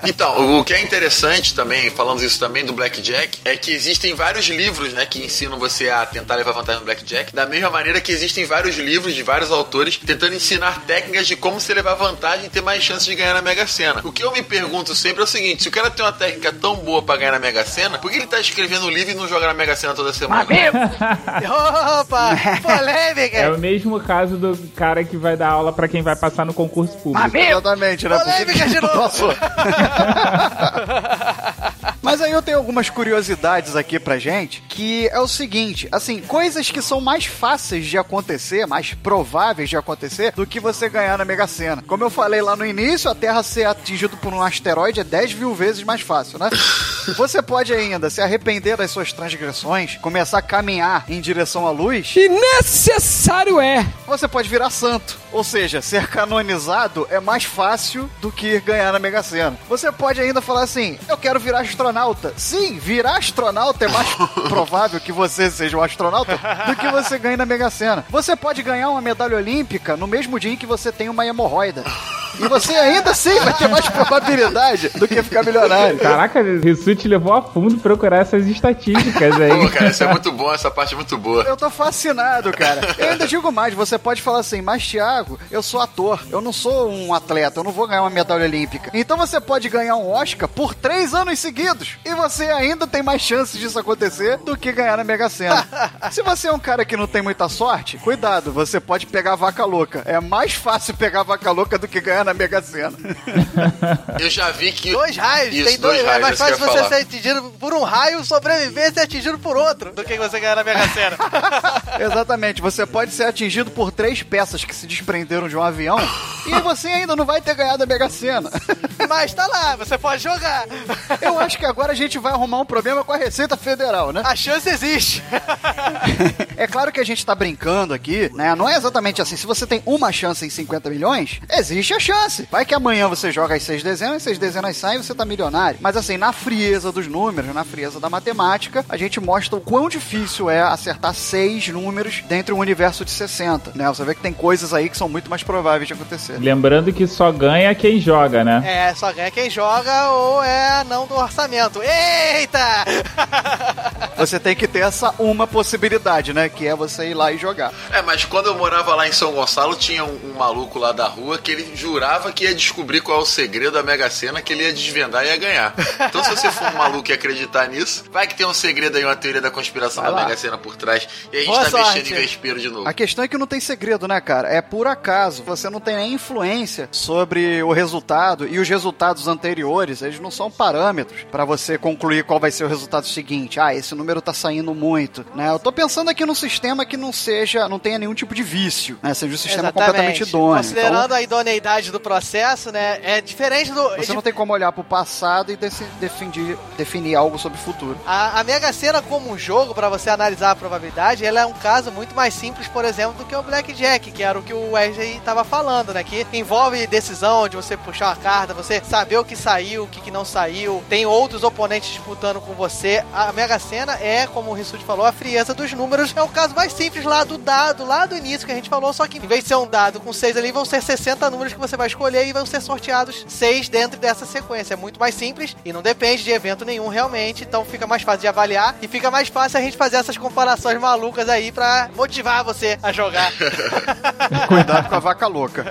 Então, o que é interessante também, falando isso também do Blackjack, é que existem vários livros, né, que ensinam você a tentar levar vantagem no Blackjack, da mesma maneira que existem vários livros de vários autores tentando ensinar técnicas de como você levar vantagem e ter mais chances de ganhar na Mega Sena. O que eu me pergunto sempre é o seguinte, se o cara tem uma técnica tão boa pra ganhar na Mega Sena, por que ele tá escrevendo um livro e não joga na Mega Sena toda semana? Opa, polêmica. É o mesmo caso do cara que vai dar aula pra quem vai passar no concurso público. Exatamente, né? Polêmica de novo. Mas aí eu tenho algumas curiosidades aqui pra gente, que é o seguinte, assim, coisas que são mais fáceis de acontecer, mais prováveis de acontecer, do que você ganhar na Mega Sena. Como eu falei lá no início, a Terra ser atingida por um asteroide é 10 mil vezes mais fácil, né? Você pode ainda se arrepender das suas transgressões, começar a caminhar em direção à luz. E necessário é. Você pode virar santo. Ou seja, ser canonizado é mais fácil do que ganhar na Mega Sena. Você pode ainda falar assim: eu quero virar astronauta. Sim, virar astronauta é mais provável que você seja um astronauta do que você ganhe na Mega Sena. Você pode ganhar uma medalha olímpica no mesmo dia em que você tem uma hemorroida. E você ainda assim vai ter mais probabilidade do que ficar milionário. Caraca, isso te levou a fundo procurar essas estatísticas aí. Pô, cara, isso é muito bom, essa parte é muito boa. Eu tô fascinado, cara. Eu ainda digo mais, você pode falar assim, mas Thiago, eu sou ator, eu não sou um atleta, eu não vou ganhar uma medalha olímpica. Então você pode ganhar um Oscar por três anos seguidos. E você ainda tem mais chances disso acontecer do que ganhar na Mega Sena. Se você é um cara que não tem muita sorte, cuidado, você pode pegar a vaca louca. É mais fácil pegar a vaca louca do que ganhar na Mega Sena. Eu já vi que. Dois raios, Isso, tem dois, dois é raios, mais que eu fácil você falar. ser atingido por um raio, sobreviver e ser atingido por outro do que você ganhar na Mega Sena. Exatamente, você pode ser atingido por três peças que se desprenderam de um avião e você ainda não vai ter ganhado a Mega Sena. Mas tá lá, você pode jogar. Eu acho que agora a gente vai arrumar um problema com a Receita Federal, né? A chance existe. É claro que a gente tá brincando aqui, né? Não é exatamente assim. Se você tem uma chance em 50 milhões, existe a chance. Vai que amanhã você joga as seis dezenas, as seis dezenas saem e você tá milionário. Mas assim, na frieza dos números, na frieza da matemática, a gente mostra o quão difícil é acertar seis números dentro de um universo de 60, né? Você vê que tem coisas aí que são muito mais prováveis de acontecer. Lembrando que só ganha quem joga, né? É, só ganha quem joga ou é não do orçamento. Eita! Você tem que ter essa uma possibilidade, né? Que é você ir lá e jogar. É, mas quando eu morava lá em São Gonçalo, tinha um, um maluco lá da rua que ele jurava que ia descobrir qual é o segredo da Mega Sena, que ele ia desvendar e ia ganhar. Então, se você for um maluco e acreditar nisso, vai que tem um segredo aí, uma teoria da conspiração Vai da lá. Mega Sena por trás e a gente Boa tá sorte. mexendo em vespeiro de novo. A questão é que não tem segredo, né, cara? É por acaso. Você não tem nem influência sobre o resultado e os resultados anteriores, eles não são parâmetros pra você concluir qual vai ser o resultado seguinte. Ah, esse número tá saindo muito, né? Eu tô pensando aqui num sistema que não seja, não tenha nenhum tipo de vício, né? Seja um sistema completamente idôneo. Considerando Então, a idoneidade do processo, né? É diferente do. você não tem como olhar pro passado e definir, definir algo sobre o futuro. A, a Mega Sena como um jogo, pra você analisar a probabilidade, ela é um caso muito mais simples, por exemplo, do que o Blackjack, que era o que o Wesley tava falando, né? Que envolve decisão de você puxar uma carta, você saber o que saiu, o que, que não saiu, tem outros oponentes disputando com você. A Mega Sena é, como o Rissuti falou, a frieza dos números. É o caso mais simples lá do dado, lá do início que a gente falou, só que em vez de ser um dado com seis ali, vão ser 60 números que você vai escolher e vão ser sorteados seis dentro dessa sequência. É muito mais simples e não depende de evento nenhum realmente, então fica mais fácil de avaliar e fica mais fácil a gente fazer essas comparações malucas aí pra motivar você a jogar. Cuidado com a vaca louca.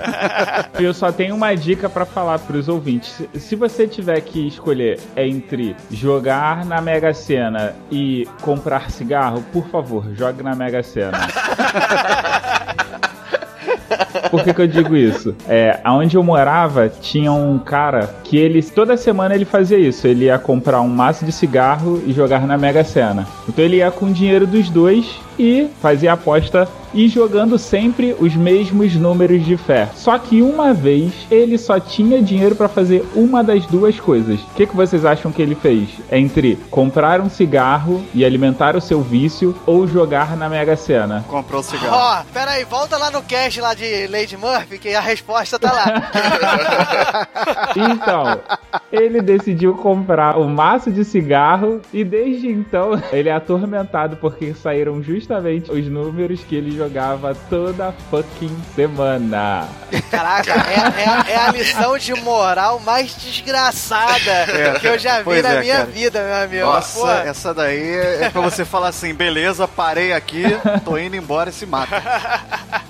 Eu só tenho uma dica pra falar pros ouvintes. Se- Se você tiver que escolher entre jogar na Mega Sena e comprar cigarro, por favor, jogue na Mega Sena. Por que, que eu digo isso? É, aonde eu morava tinha um cara que ele toda semana ele fazia isso. Ele ia comprar um maço de cigarro e jogar na Mega Sena. Então ele ia com o dinheiro dos dois e fazia a aposta e jogando sempre os mesmos números de fé. Só que uma vez ele só tinha dinheiro pra fazer uma das duas coisas. O que, que vocês acham que ele fez? Entre comprar um cigarro e alimentar o seu vício ou jogar na Mega Sena? Comprou o cigarro. Ó, pera aí, volta lá no cast lá de Lady Murphy, que a resposta tá lá. Então, ele decidiu comprar o maço de cigarro e desde então ele é atormentado porque saíram justamente os números que ele jogava toda fucking semana. Caraca, é, é- é a lição de moral mais desgraçada que eu já vi Pois na é, minha cara. vida, meu amigo. Nossa, Pô, essa daí é pra você falar assim, beleza, parei aqui, tô indo embora e se mata.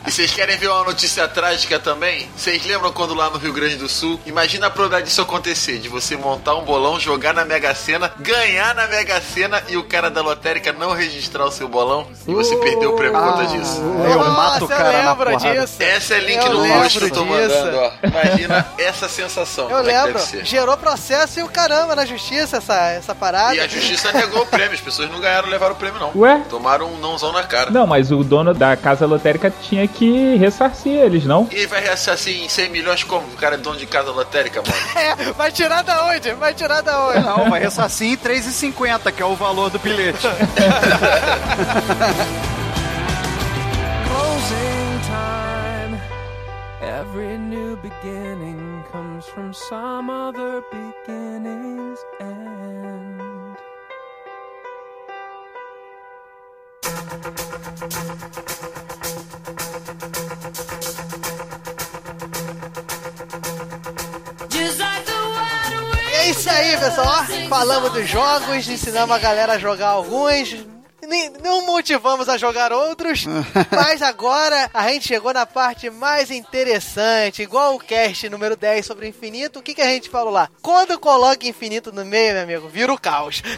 E vocês querem ver uma notícia trágica também? Vocês lembram quando lá no Rio Grande do Sul? Imagina a probabilidade disso acontecer, de você montar um bolão, jogar na Mega Sena, ganhar na Mega Sena e o cara da lotérica não registrar o seu bolão e você perdeu o prêmio por conta disso. Eu mato o Nossa, cara eu na lembro porrada. disso. Essa é link Eu no post que eu tô disso. mandando, ó. Imagina essa sensação. Eu é lembro, gerou processo e o caramba na justiça essa, essa parada. E a justiça negou o prêmio, as pessoas não ganharam, levaram o prêmio não. Ué? Tomaram um nãozão na cara. Não, mas o dono da casa lotérica tinha que ressarcir eles, não? E vai ressarcir em 100 milhões como? O cara é dono de casa lotérica, mano. É, vai tirar da onde? Vai tirar da onde? Não, vai ressarcir em 3,50, que é o valor do bilhete. Closing time. Every new beginning comes from some other beginning's end. E é isso aí, pessoal. Falamos dos jogos, ensinamos a galera a jogar alguns. Não motivamos a jogar outros, mas agora a gente chegou na parte mais interessante, igual o cast número 10 sobre o infinito. O que, que a gente falou lá? Quando coloca infinito no meio, meu amigo, vira o caos.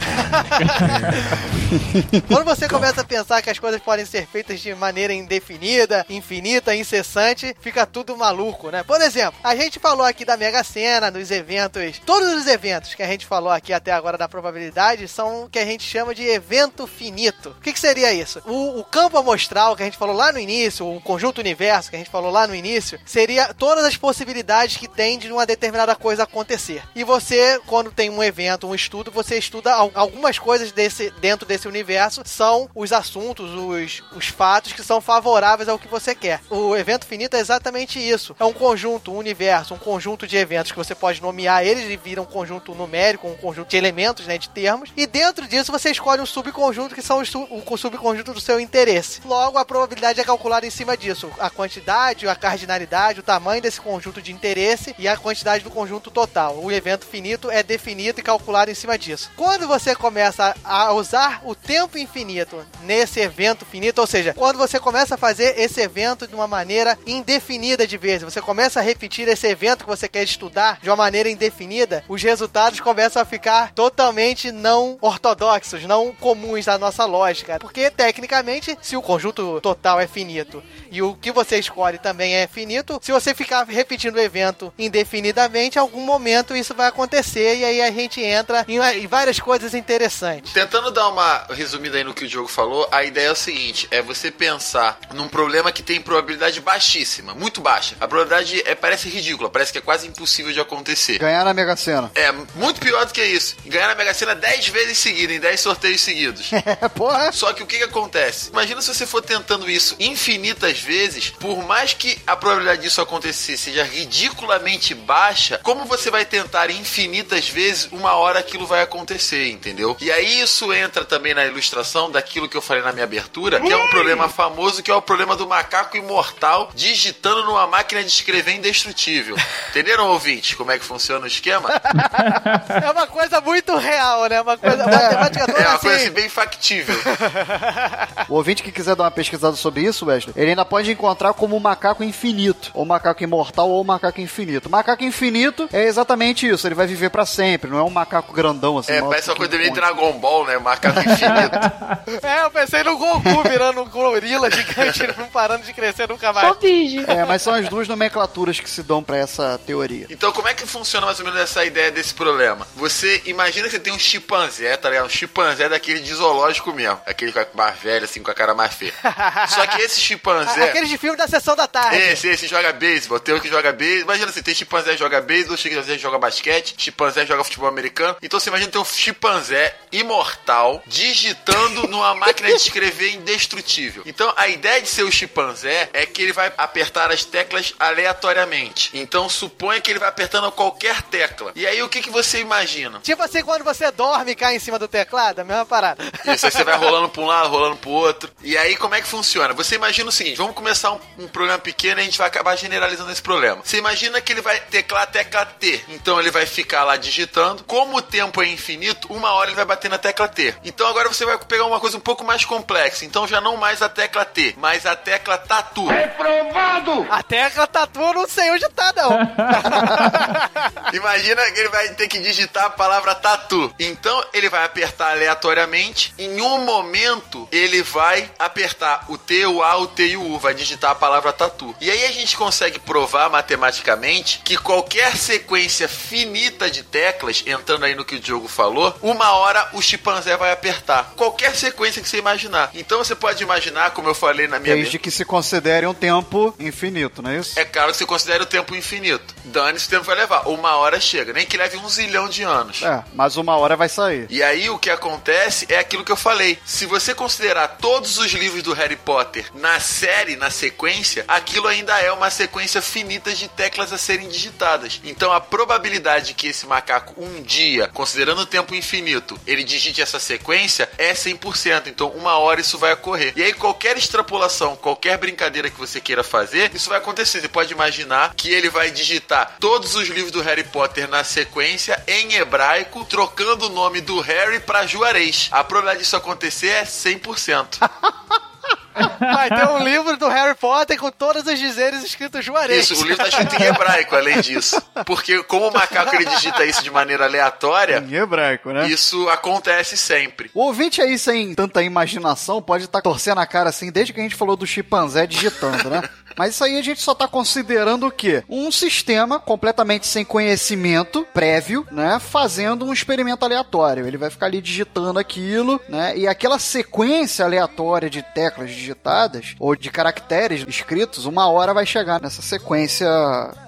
Quando você começa a pensar que as coisas podem ser feitas de maneira indefinida, infinita, incessante, fica tudo maluco, né? Por exemplo, a gente falou aqui da Mega Sena, dos eventos. Todos os eventos que a gente falou aqui até agora da probabilidade são o que a gente chama de evento finito. O que, que seria isso? O, o campo amostral que a gente falou lá no início, o conjunto universo que a gente falou lá no início, seria todas as possibilidades que tem de uma determinada coisa acontecer. E você, quando tem um evento, um estudo, você estuda al- algumas coisas desse, dentro desse universo, são os assuntos, os, os fatos que são favoráveis ao que você quer. O evento finito é exatamente isso. É um conjunto, um universo, um conjunto de eventos que você pode nomear eles e vira um conjunto numérico, um conjunto de elementos, né, de termos. E dentro disso você escolhe um subconjunto que são os o subconjunto do seu interesse. Logo, a probabilidade é calculada em cima disso. A quantidade, a cardinalidade, o tamanho desse conjunto de interesse e a quantidade do conjunto total. O evento finito é definido e calculado em cima disso. Quando você começa a usar o tempo infinito nesse evento finito, ou seja, quando você começa a fazer esse evento de uma maneira indefinida de vezes, você começa a repetir esse evento que você quer estudar de uma maneira indefinida, os resultados começam a ficar totalmente não ortodoxos, não comuns à nossa lógica. Porque, tecnicamente, se o conjunto total é finito e o que você escolhe também é finito, se você ficar repetindo o evento indefinidamente, em algum momento isso vai acontecer e aí a gente entra em, várias coisas interessantes. Tentando dar uma resumida aí no que o Diogo falou, a ideia é o seguinte: é você pensar num problema que tem probabilidade baixíssima, muito baixa. A probabilidade é, parece ridícula, parece que é quase impossível de acontecer. Ganhar na Mega Sena. É, muito pior do que isso. Ganhar na Mega Sena 10 vezes seguidas, em 10 sorteios seguidos. É, porra. Só que o que, que acontece? Imagina se você for tentando isso infinitas vezes, por mais que a probabilidade disso acontecer seja ridiculamente baixa, como você vai tentar infinitas vezes, uma hora aquilo vai acontecer, entendeu? E aí isso entra também na ilustração daquilo que eu falei na minha abertura, que é um problema famoso, que é o problema do macaco imortal digitando numa máquina de escrever indestrutível. Entenderam, ouvinte, como é que funciona o esquema? É uma coisa muito real, né? Uma coisa matemática toda É uma assim. coisa assim, bem factível. O ouvinte que quiser dar uma pesquisada sobre isso, Wesley, ele ainda pode encontrar como o macaco infinito, ou macaco imortal, ou macaco infinito. O macaco infinito é exatamente isso, ele vai viver pra sempre, não é um macaco grandão assim. É, parece uma coisa meio. Dragon Ball, né? Macaco infinito. É, eu pensei no Goku virando um gorila gigante, não parando de crescer nunca mais. É, mas são as duas nomenclaturas que se dão pra essa teoria. Então, como é que funciona mais ou menos essa ideia desse problema? Você imagina que você tem um chimpanzé, tá ligado? Um chimpanzé daquele de zoológico mesmo. Aquele com a mais velho, assim, com a cara mais feia. Só que esse chimpanzé. Aqueles de filme da sessão da tarde. Esse, esse joga beisebol. Tem um que joga beisebol. Imagina, você tem chimpanzé que joga beisebol, chimpanzé que joga basquete, chimpanzé que joga futebol americano. Então você imagina ter um chimpanzé imortal digitando numa máquina de escrever indestrutível. Então a ideia de ser o chimpanzé é que ele vai apertar as teclas aleatoriamente. Então suponha que ele vai apertando qualquer tecla. E aí o que, que você imagina? Tipo assim, quando você dorme e cai em cima do teclado, a mesma parada. Isso, aí você vai rolando pra um lado, rolando pro outro. E aí, como é que funciona? Você imagina o seguinte: vamos começar um, um problema pequeno e a gente vai acabar generalizando esse problema. Você imagina que ele vai teclar a tecla T. Então ele vai ficar lá digitando. Como o tempo é infinito, uma hora ele vai bater na tecla T. Então agora você vai pegar uma coisa um pouco mais complexa. Então já não mais a tecla T, mas a tecla tatu. Reprovado! A tecla tatu eu não sei onde tá, não. Imagina que ele vai ter que digitar a palavra tatu. Então ele vai apertar aleatoriamente. Em momento ele vai apertar o T, o A, o T e o U. Vai digitar a palavra tatu. E aí a gente consegue provar matematicamente que qualquer sequência finita de teclas, entrando aí no que o Diogo falou, uma hora o chimpanzé vai apertar. Qualquer sequência que você imaginar. Então você pode imaginar, como eu falei na minha Desde que se considere um tempo infinito, não é isso? É claro que você considera o tempo infinito. Dane-se o tempo vai levar. Uma hora chega. Nem que leve um zilhão de anos. É, mas uma hora vai sair. E aí o que acontece é aquilo que eu falei. Se você considerar todos os livros do Harry Potter na série, na sequência, aquilo ainda é uma sequência finita de teclas a serem digitadas. Então a probabilidade que esse macaco um dia, considerando o tempo infinito, ele digite essa sequência é 100%. Então uma hora isso vai ocorrer. E aí qualquer extrapolação, qualquer brincadeira que você queira fazer, isso vai acontecer. Você pode imaginar que ele vai digitar todos os livros do Harry Potter na sequência em hebraico, trocando o nome do Harry para Juarez. A probabilidade disso acontecer é 100%. Vai ter um livro do Harry Potter com todos os dizeres escritos juarez. Isso, o livro tá escrito em hebraico, além disso. Porque como o macaco ele digita isso de maneira aleatória, Em hebraico, né? isso acontece sempre. O ouvinte aí, sem tanta imaginação, pode estar torcendo a cara assim, desde que a gente falou do chimpanzé digitando, né? Mas isso aí a gente só tá considerando o quê? Um sistema completamente sem conhecimento prévio, né? Fazendo um experimento aleatório. Ele vai ficar ali digitando aquilo, né? E aquela sequência aleatória de teclas digitadas, ou de caracteres escritos, uma hora vai chegar nessa sequência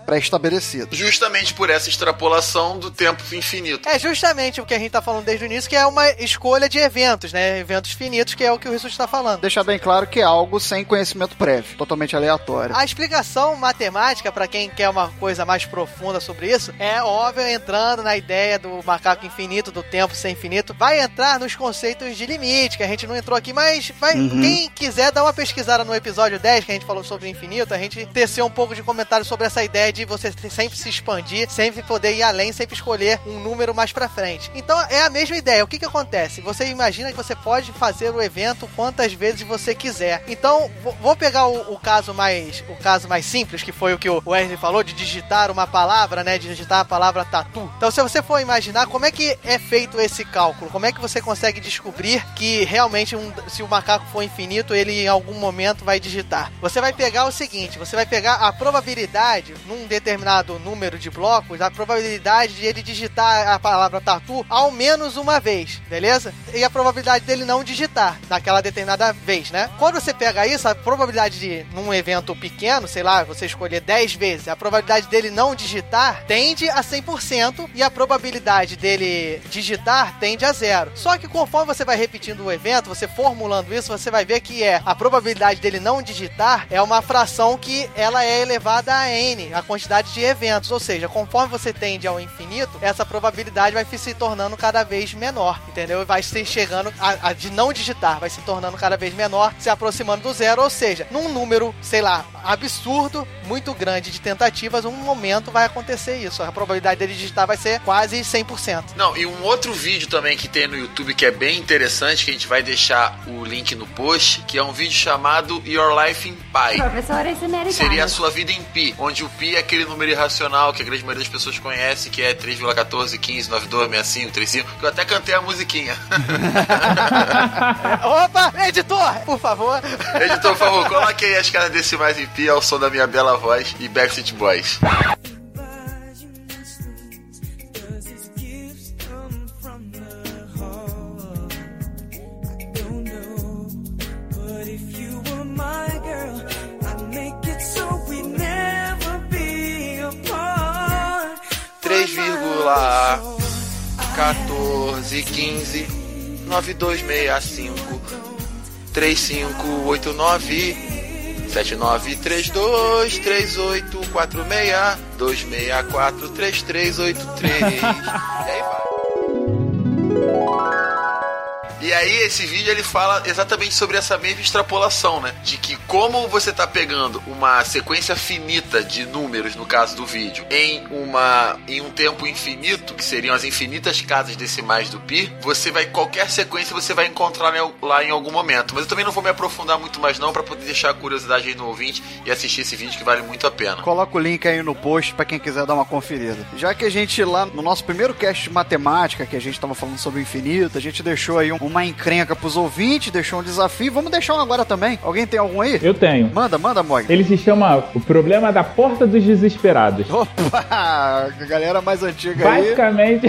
pré-estabelecida. Justamente por essa extrapolação do tempo infinito. É justamente o que a gente tá falando desde o início, que é uma escolha de eventos, né? Eventos finitos, que é o que o Rissuti está falando. Deixar bem claro que é algo sem conhecimento prévio, totalmente aleatório. A explicação matemática, para quem quer uma coisa mais profunda sobre isso, é óbvio entrando na ideia do macaco infinito, do tempo ser infinito, vai entrar nos conceitos de limite, que a gente não entrou aqui, mas vai, Uhum. quem quiser dar uma pesquisada no episódio 10, que a gente falou sobre o infinito, a gente teceu um pouco de comentário sobre essa ideia de você sempre se expandir, sempre poder ir além, sempre escolher um número mais pra frente. Então é a mesma ideia. O que que acontece? Você imagina que você pode fazer o evento quantas vezes você quiser. Então, vo- vou pegar o, o caso mais o caso mais simples, que foi o que o Wesley falou, de digitar uma palavra, né? De digitar a palavra tatu. Então, se você for imaginar como é que é feito esse cálculo, como é que você consegue descobrir que realmente um- se o macaco for infinito, ele em algum momento vai digitar. Você vai pegar o seguinte, você vai pegar a probabilidade num determinado número de blocos, a probabilidade de ele digitar a palavra tatu ao menos uma vez, beleza? E a probabilidade dele não digitar naquela determinada vez, né? Quando você pega isso, a probabilidade de num evento pequeno, sei lá, você escolher 10 vezes, a probabilidade dele não digitar tende a 100% e a probabilidade dele digitar tende a zero. Só que conforme você vai repetindo o evento, você formulando isso, você vai ver que é a probabilidade dele não digitar é uma fração que ela é elevada a n, a quantidade de eventos, ou seja, conforme você tende ao infinito, essa probabilidade vai se tornando cada vez menor, entendeu? E vai se chegando a, a de não digitar, vai se tornando cada vez menor, se aproximando do zero, ou seja, num número, sei lá, absurdo, muito grande de tentativas, um momento vai acontecer isso. A probabilidade dele digitar vai ser quase 100%. Não, e um outro vídeo também que tem no YouTube que é bem interessante, que a gente vai deixar o link no post, que é um vídeo chamado Your Life in Pi. Professores americanos. Seria a sua vida em pi, onde o pi é aquele número irracional que a grande maioria das pessoas conhece, que é 3,14, 15, 92, 65, 35, que eu até cantei a musiquinha. Opa, editor, por favor. Editor, por favor, coloque aí as caras decimais em pi ao som da minha bela voz e Backstreet Boys. 3,1415 9265 3589 7932 3846 264 3383 E aí vai. E aí esse vídeo ele fala exatamente sobre essa mesma extrapolação, né? De que como você tá pegando uma sequência finita de números, no caso do vídeo, em uma em um tempo infinito, que seriam as infinitas casas decimais do pi, você vai qualquer sequência você vai encontrar lá em algum momento. Mas eu também não vou me aprofundar muito mais não para poder deixar a curiosidade aí no ouvinte e assistir esse vídeo que vale muito a pena. Coloca o link aí no post pra quem quiser dar uma conferida. Já que a gente lá no nosso primeiro cast de matemática, que a gente tava falando sobre o infinito, a gente deixou aí um- uma encrenca pros ouvintes, deixou um desafio. Vamos deixar um agora também. Alguém tem algum aí? Eu tenho. Manda, manda, Mog. Ele se chama O Problema da Porta dos Desesperados. Opa! A galera mais antiga aí. Basicamente.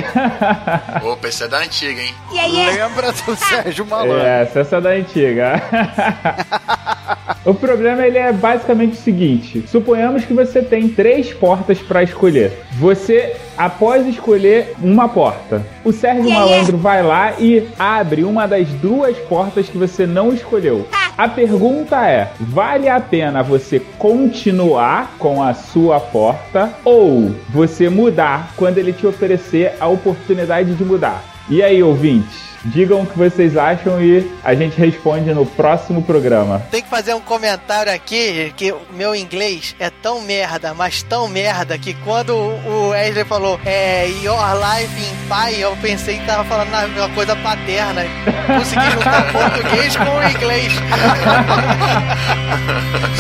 Opa, esse é da antiga, hein? Lembra do Sérgio Malandro. É, essa é da antiga. o problema ele é basicamente o seguinte: suponhamos que você tem três portas para escolher. Você, após escolher uma porta, o Sérgio Malandro vai lá e abre uma das duas portas que você não escolheu. A pergunta é: vale a pena você continuar com a sua porta ou você mudar quando ele te oferecer a oportunidade de mudar? E aí, ouvintes? Digam o que vocês acham e a gente responde no próximo programa. Tem que fazer um comentário aqui que o meu inglês é tão merda, mas tão merda que quando o Wesley falou é Your Life in Pai, eu pensei que tava falando na- uma coisa paterna. Consegui juntar português com o inglês.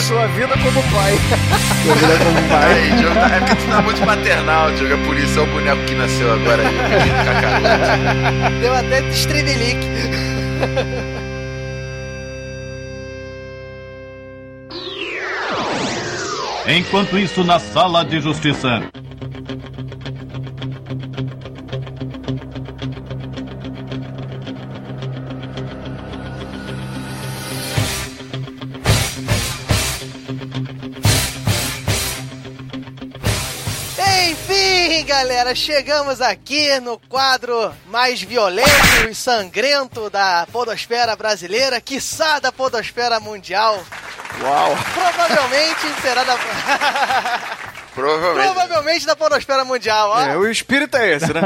Sua vida como pai. Sua vida como pai. Aí, Diogo, é porque tu tá muito maternal, Diogo. É por isso, é o boneco que nasceu agora aí. Deu até estremelique. Enquanto isso, na sala de justiça. Galera, chegamos aqui no quadro mais violento e sangrento da podosfera brasileira, quiçá da podosfera mundial. Uau! Provavelmente será da... Provavelmente. Provavelmente da podosfera mundial, ó. É, o espírito é esse, né?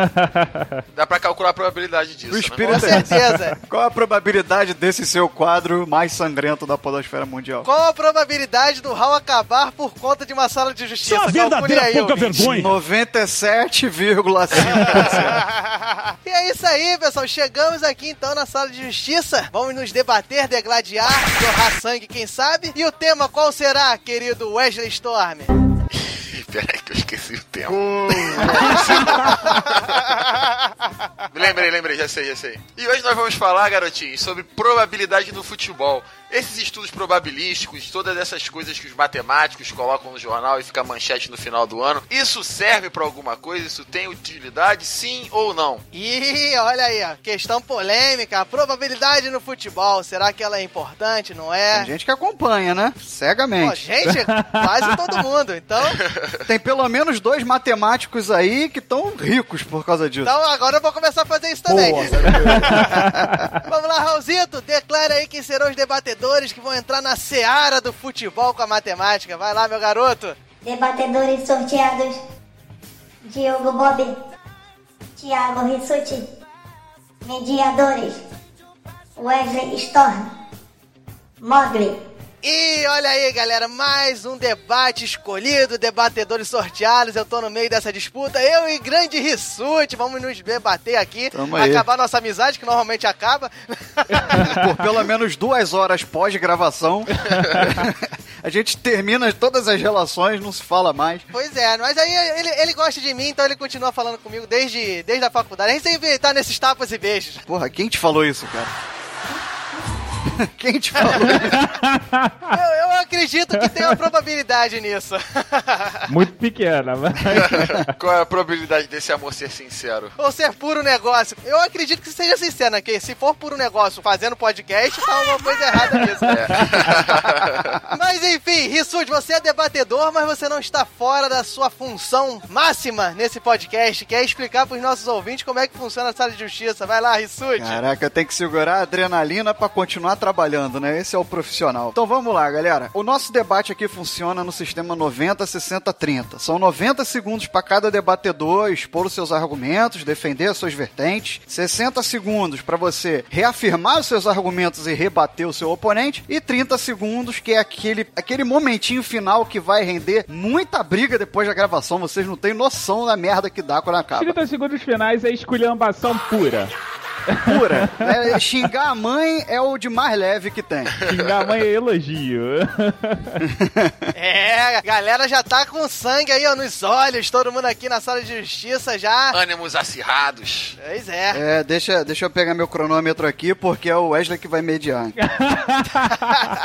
Dá pra calcular a probabilidade disso, O né? espírito Com é esse. certeza. Qual a probabilidade desse seu quadro mais sangrento da podosfera mundial? Qual a probabilidade do Hal acabar por conta de uma sala de justiça? Calcule aí, ouvinte. 97,5%. E é isso aí, pessoal. Chegamos aqui então na sala de justiça. Vamos nos debater, degladiar, jorrar sangue, quem sabe. E o tema qual será, querido Wesley Storm? Peraí que eu esqueci o tempo. lembrei, lembrei, já sei, já sei. E hoje nós vamos falar, garotinhos, sobre probabilidade no futebol. Esses estudos probabilísticos, todas essas coisas que os matemáticos colocam no jornal e fica manchete no final do ano, isso serve pra alguma coisa? Isso tem utilidade, sim ou não? Ih, olha aí, ó. Questão polêmica. A probabilidade no futebol. Será que ela é importante, não é? Tem gente que acompanha, né? Pô, Cegamente. gente, quase todo mundo. Então, Tem pelo menos dois matemáticos aí que estão ricos por causa disso. então agora eu vou começar a fazer isso também. Vamos lá, Raulzito, declare aí quem serão os debatedores que vão entrar na seara do futebol com a matemática. Vai lá, meu garoto. Debatedores sorteados: Diogo Bob, Thiago Rissuti. Mediadores: Wesley Storm, Mogli. E olha aí, galera, mais um debate escolhido, debatedores sorteados. Eu tô no meio dessa disputa. Eu e grande Rissuti, vamos nos debater aqui. Tamo aí. acabar nossa amizade, que normalmente acaba. Por pelo menos duas horas pós-gravação. a gente termina todas as relações, não se fala mais. Pois é, mas aí ele, ele gosta de mim, então ele continua falando comigo desde, desde a faculdade. A gente sempre tá nesses tapas e beijos. Porra, quem te falou isso, cara? quem te falou isso? Eu, eu acredito que tem uma probabilidade nisso. Muito pequena, mas. Qual é a probabilidade desse amor ser sincero? Ou ser puro negócio. Eu acredito que seja sincero, né? Que se for puro negócio fazendo podcast, tá alguma coisa errada nisso. Mas enfim, Rissuti, você é debatedor, mas você não está fora da sua função máxima nesse podcast, que é explicar pros nossos ouvintes como é que funciona a sala de justiça. Vai lá, Rissuti. Caraca, eu tenho que segurar a adrenalina pra continuar continuar trabalhando, né? Esse é o profissional. Então vamos lá, galera. O nosso debate aqui funciona no sistema 90, 60, 30. São 90 segundos para cada debatedor expor os seus argumentos, defender as suas vertentes. 60 segundos para você reafirmar os seus argumentos e rebater o seu oponente. E 30 segundos, que é aquele, aquele momentinho final que vai render muita briga depois da gravação. Vocês não têm noção da merda que dá quando acaba. 30 segundos finais é esculhambação pura. Pura. É, xingar a mãe é o de mais leve que tem. Xingar a mãe é elogio. É, a galera já tá com sangue aí, ó, nos olhos, todo mundo aqui na sala de justiça já. Ânimos acirrados. Pois é. É, deixa, deixa eu pegar meu cronômetro aqui, porque é o Wesley que vai mediar.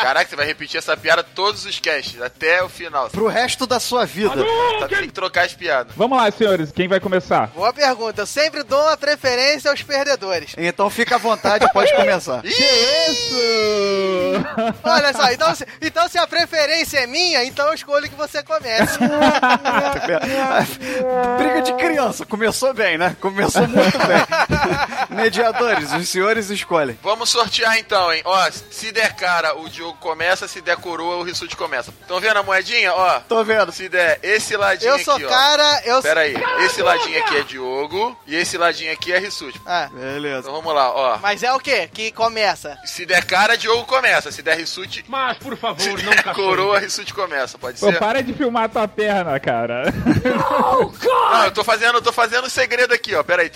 Caraca, você vai repetir essa piada todos os casts, até o final. Pro resto da sua vida. Tá, tem que trocar as piadas. Vamos lá, senhores, quem vai começar? Boa pergunta. Eu sempre dou a preferência aos perdedores. Então fica à vontade, pode começar. Que isso? Olha só, então se, então se a preferência é minha, então eu escolho que você comece. Briga de criança, começou bem, né? Começou muito bem. Mediadores, os senhores escolhem. Vamos sortear então, hein? Ó, se der cara, o Diogo começa, se der coroa, o Rissuti começa. Estão vendo a moedinha? Ó, Tô vendo. se der esse ladinho Eu aqui, sou ó. cara, eu Pera aí, esse ladinho aqui é Diogo e esse ladinho aqui é Rissuti. Ah, Beleza. Então vamos lá, ó. mas é o quê? Que começa? Se der cara, Diogo começa. Se der Rissuti, Mas, por favor, se não der caçou. coroa, Rissuti começa. Pode Pô, ser? para de filmar tua perna, cara. Não, eu tô fazendo, eu tô fazendo um segredo aqui, ó. Pera aí.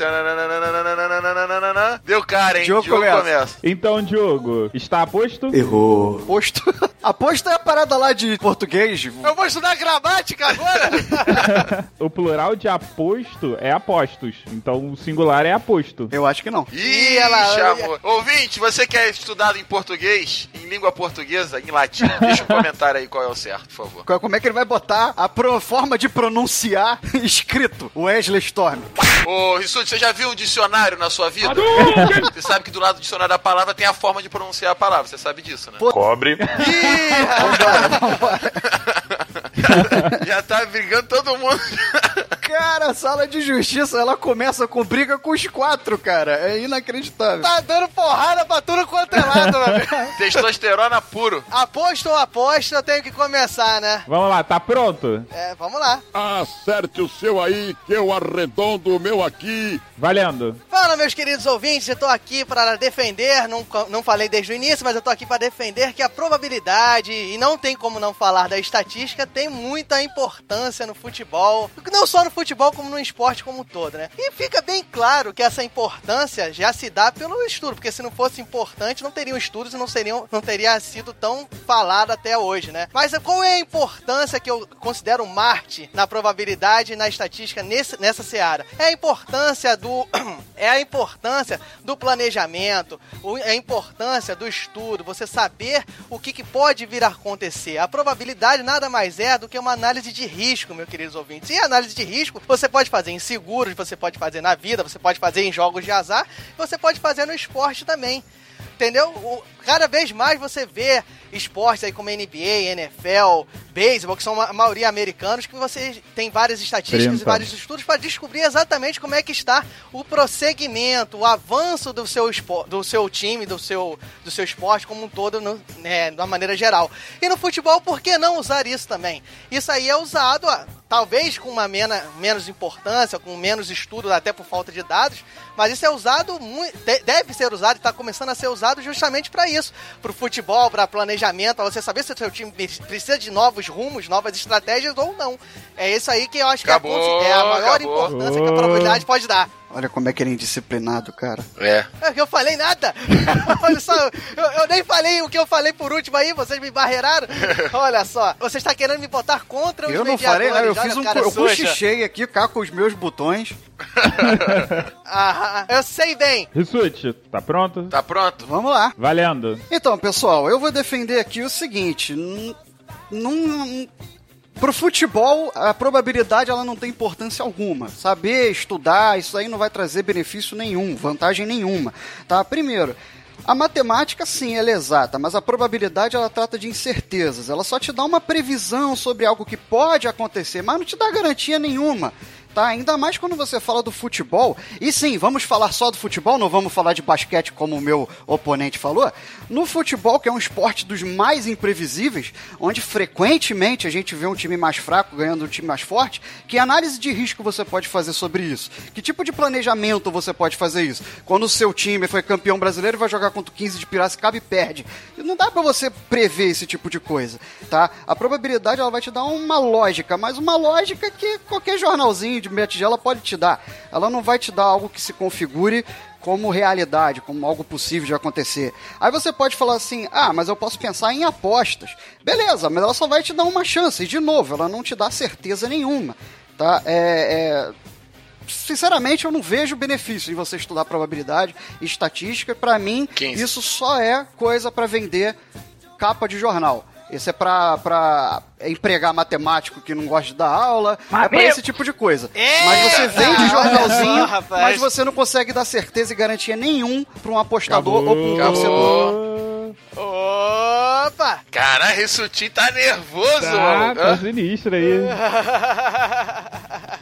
Deu cara, hein? Diogo Diogo começa. começa. Então, Diogo, está aposto? Errou. Aposto. Aposto é a parada lá de português. Eu vou estudar gramática agora? o plural de aposto é apostos. Então, o singular é aposto. Eu acho que não. Ih, Ih, ela- chamou. Ouvinte, você que é estudado em português, em língua portuguesa, em latim, deixa um comentário aí qual é o certo, por favor. Como é que ele vai botar a pro- forma de pronunciar escrito Wesley Storm? Ô, Rissuti, você já viu um dicionário na sua vida? Você sabe que do lado do dicionário da palavra tem a forma de pronunciar a palavra, você sabe disso, né? Cobre. Já tá brigando todo mundo. Cara, a sala de justiça, ela começa com briga com os quatro, cara. É inacreditável. tá dando porrada pra tudo quanto é lado, meu amigo. Testosterona puro. Aposto ou aposta, eu tenho que começar, né? Vamos lá, tá pronto? É, vamos lá. Acerte o seu aí, que eu arredondo o meu aqui. Valendo. Fala, meus queridos ouvintes, eu tô aqui para defender, não, não falei desde o início, mas eu tô aqui para defender que a probabilidade, e não tem como não falar da estatística, tem muita importância no futebol, não só no futebol, como no esporte como um todo, né? E fica bem claro que essa importância já se dá pelo estudo, porque se não fosse importante, não teriam estudos e não, seriam, não teria sido tão falado até hoje, né? Mas qual é a importância que eu considero Marte na probabilidade e na estatística nesse, nessa seara? É a importância do é a importância do planejamento, é a importância do estudo, você saber o que, que pode vir a acontecer. A probabilidade nada mais é do que uma análise de risco, meus queridos ouvintes. E a análise de risco você pode fazer em seguros, você pode fazer na vida, você pode fazer em jogos de azar, você pode fazer no esporte também. Entendeu? Cada vez mais você vê esportes aí como NBA, NFL, beisebol, que são a maioria americanos, que você tem várias estatísticas e vários estudos para descobrir exatamente como é que está o prosseguimento, o avanço do seu, do seu time, do seu, do seu esporte como um todo, no, né, de uma maneira geral. E no futebol, por que não usar isso também? Isso aí é usado, talvez com uma mena, menos importância, com menos estudo, até por falta de dados, mas isso é usado, deve ser usado e está começando a ser usado justamente para isso, para o futebol, para planejamento, para você saber se o seu time precisa de novos rumos, novas estratégias ou não. É isso aí que eu acho Acabou, que é a, é a maior acabou. importância que a probabilidade pode dar. Olha como é que ele é indisciplinado, cara. É. É que eu falei nada. Olha só, eu, eu nem falei o que eu falei por último aí, vocês me barreiraram. Olha só, você está querendo me botar contra os Eu não falei, não. Eu fiz um. Eu cochichei aqui, cá com os meus botões. Aham, eu sei bem. Rissuti, tá pronto? Tá pronto? Vamos lá. Valendo. Então, pessoal, eu vou defender aqui o seguinte. n- Num. Pro futebol, a probabilidade ela não tem importância alguma. Saber estudar, isso aí não vai trazer benefício nenhum, vantagem nenhuma. Tá? Primeiro, a matemática sim, ela é exata, mas a probabilidade ela trata de incertezas. Ela só te dá uma previsão sobre algo que pode acontecer, mas não te dá garantia nenhuma. Tá? Ainda mais quando você fala do futebol. E sim, vamos falar só do futebol, não vamos falar de basquete como o meu oponente falou. No futebol, que é um esporte dos mais imprevisíveis, onde frequentemente a gente vê um time mais fraco ganhando um time mais forte, que análise de risco você pode fazer sobre isso? Que tipo de planejamento você pode fazer isso? Quando o seu time foi campeão brasileiro vai jogar contra o 15 de Piracicaba e perde. Não dá pra você prever esse tipo de coisa, tá? A probabilidade ela vai te dar uma lógica, mas uma lógica que qualquer jornalzinho de meia tigela pode te dar. Ela não vai te dar algo que se configure como realidade, como algo possível de acontecer. Aí você pode falar assim: ah, mas eu posso pensar em apostas. Beleza, mas ela só vai te dar uma chance. E de novo, ela não te dá certeza nenhuma. Tá? É, é... Sinceramente, eu não vejo benefício em você estudar probabilidade e estatística. Para mim, 15. isso só é coisa para vender capa de jornal. Isso é pra, pra empregar matemático que não gosta de dar aula. é pra esse tipo de coisa. Mas você vende jornalzinho, Olha só, rapaz. mas você não consegue dar certeza e garantia nenhum pra um apostador Acabou. ou pra um torcedor. Opa! Caralho, Rissuti tá nervoso, Tá, mano. tá sinistro aí.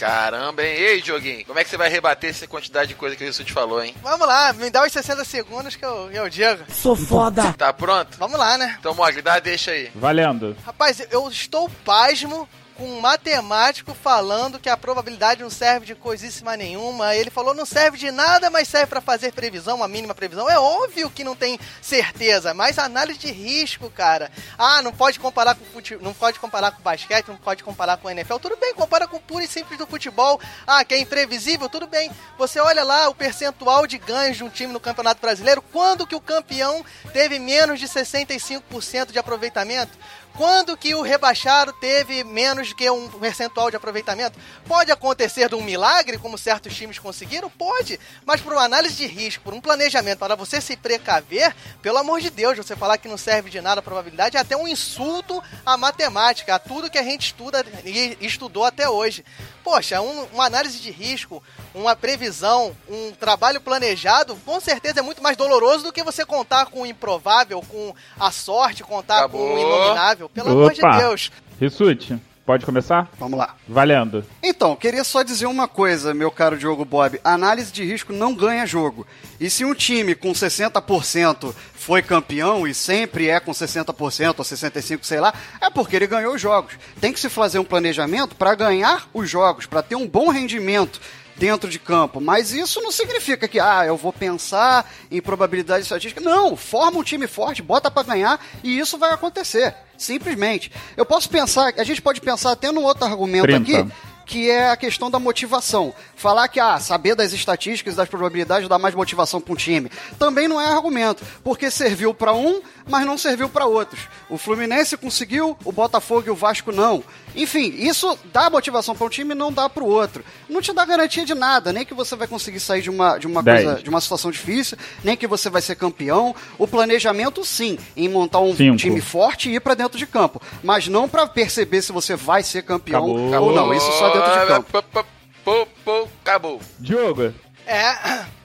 Caramba, hein? Ei, Joguinho, como é que você vai rebater essa quantidade de coisa que o Rissuti falou, hein? Vamos lá, me dá os 60 segundos que eu, eu digo. Sou foda. Tá pronto? Vamos lá, né? Então, Mogli, dá deixa aí. Valendo. Rapaz, eu estou pasmo um matemático falando que a probabilidade não serve de coisíssima nenhuma. Ele falou não serve de nada, mas serve para fazer previsão, uma mínima previsão. É óbvio que não tem certeza, mas análise de risco, cara. Ah, não pode comparar com fute... não pode comparar com basquete, não pode comparar com NFL. Tudo bem, compara com o puro e simples do futebol. Ah, que é imprevisível, tudo bem. Você olha lá o percentual de ganhos de um time no Campeonato Brasileiro, quando que o campeão teve menos de 65% de aproveitamento? Quando que o rebaixado teve menos que um percentual de aproveitamento? Pode acontecer de um milagre, como certos times conseguiram? Pode. Mas por uma análise de risco, por um planejamento, para você se precaver, pelo amor de Deus, você falar que não serve de nada a probabilidade é até um insulto à matemática, a tudo que a gente estuda e estudou até hoje. Poxa, um- uma análise de risco, uma previsão, um trabalho planejado, com certeza é muito mais doloroso do que você contar com o improvável, com a sorte, contar com o Acabou. inominável. Pelo amor de Opa. Deus. Rissuti, pode começar? Vamos lá. Valendo. Então, queria só dizer uma coisa, meu caro Diogo Bob. Análise de risco não ganha jogo. E se um time com 60% foi campeão e sempre é com 60% ou 65%, sei lá, é porque ele ganhou os jogos. Tem que se fazer um planejamento para ganhar os jogos, para ter um bom rendimento dentro de campo. Mas isso não significa que, ah, eu vou pensar em probabilidade estatística. Não, forma um time forte, bota para ganhar e isso vai acontecer. Simplesmente. Eu posso pensar, a gente pode pensar até num outro argumento 30. aqui, que é a questão da motivação. Falar que, ah, saber das estatísticas, das probabilidades dá mais motivação para um time. Também não é argumento, porque serviu para um, mas não serviu para outros. O Fluminense conseguiu, o Botafogo e o Vasco não. Enfim, isso dá motivação para um time e não dá para o outro. Não te dá garantia de nada, nem que você vai conseguir sair de uma, de uma Dez. coisa, de uma situação difícil, nem que você vai ser campeão. O planejamento, sim, em montar um Cinco. time forte e ir para dentro de campo, mas não para perceber se você vai ser campeão Acabou. ou não. Isso só dentro de campo. Pô, pô, acabou. Diogo. É.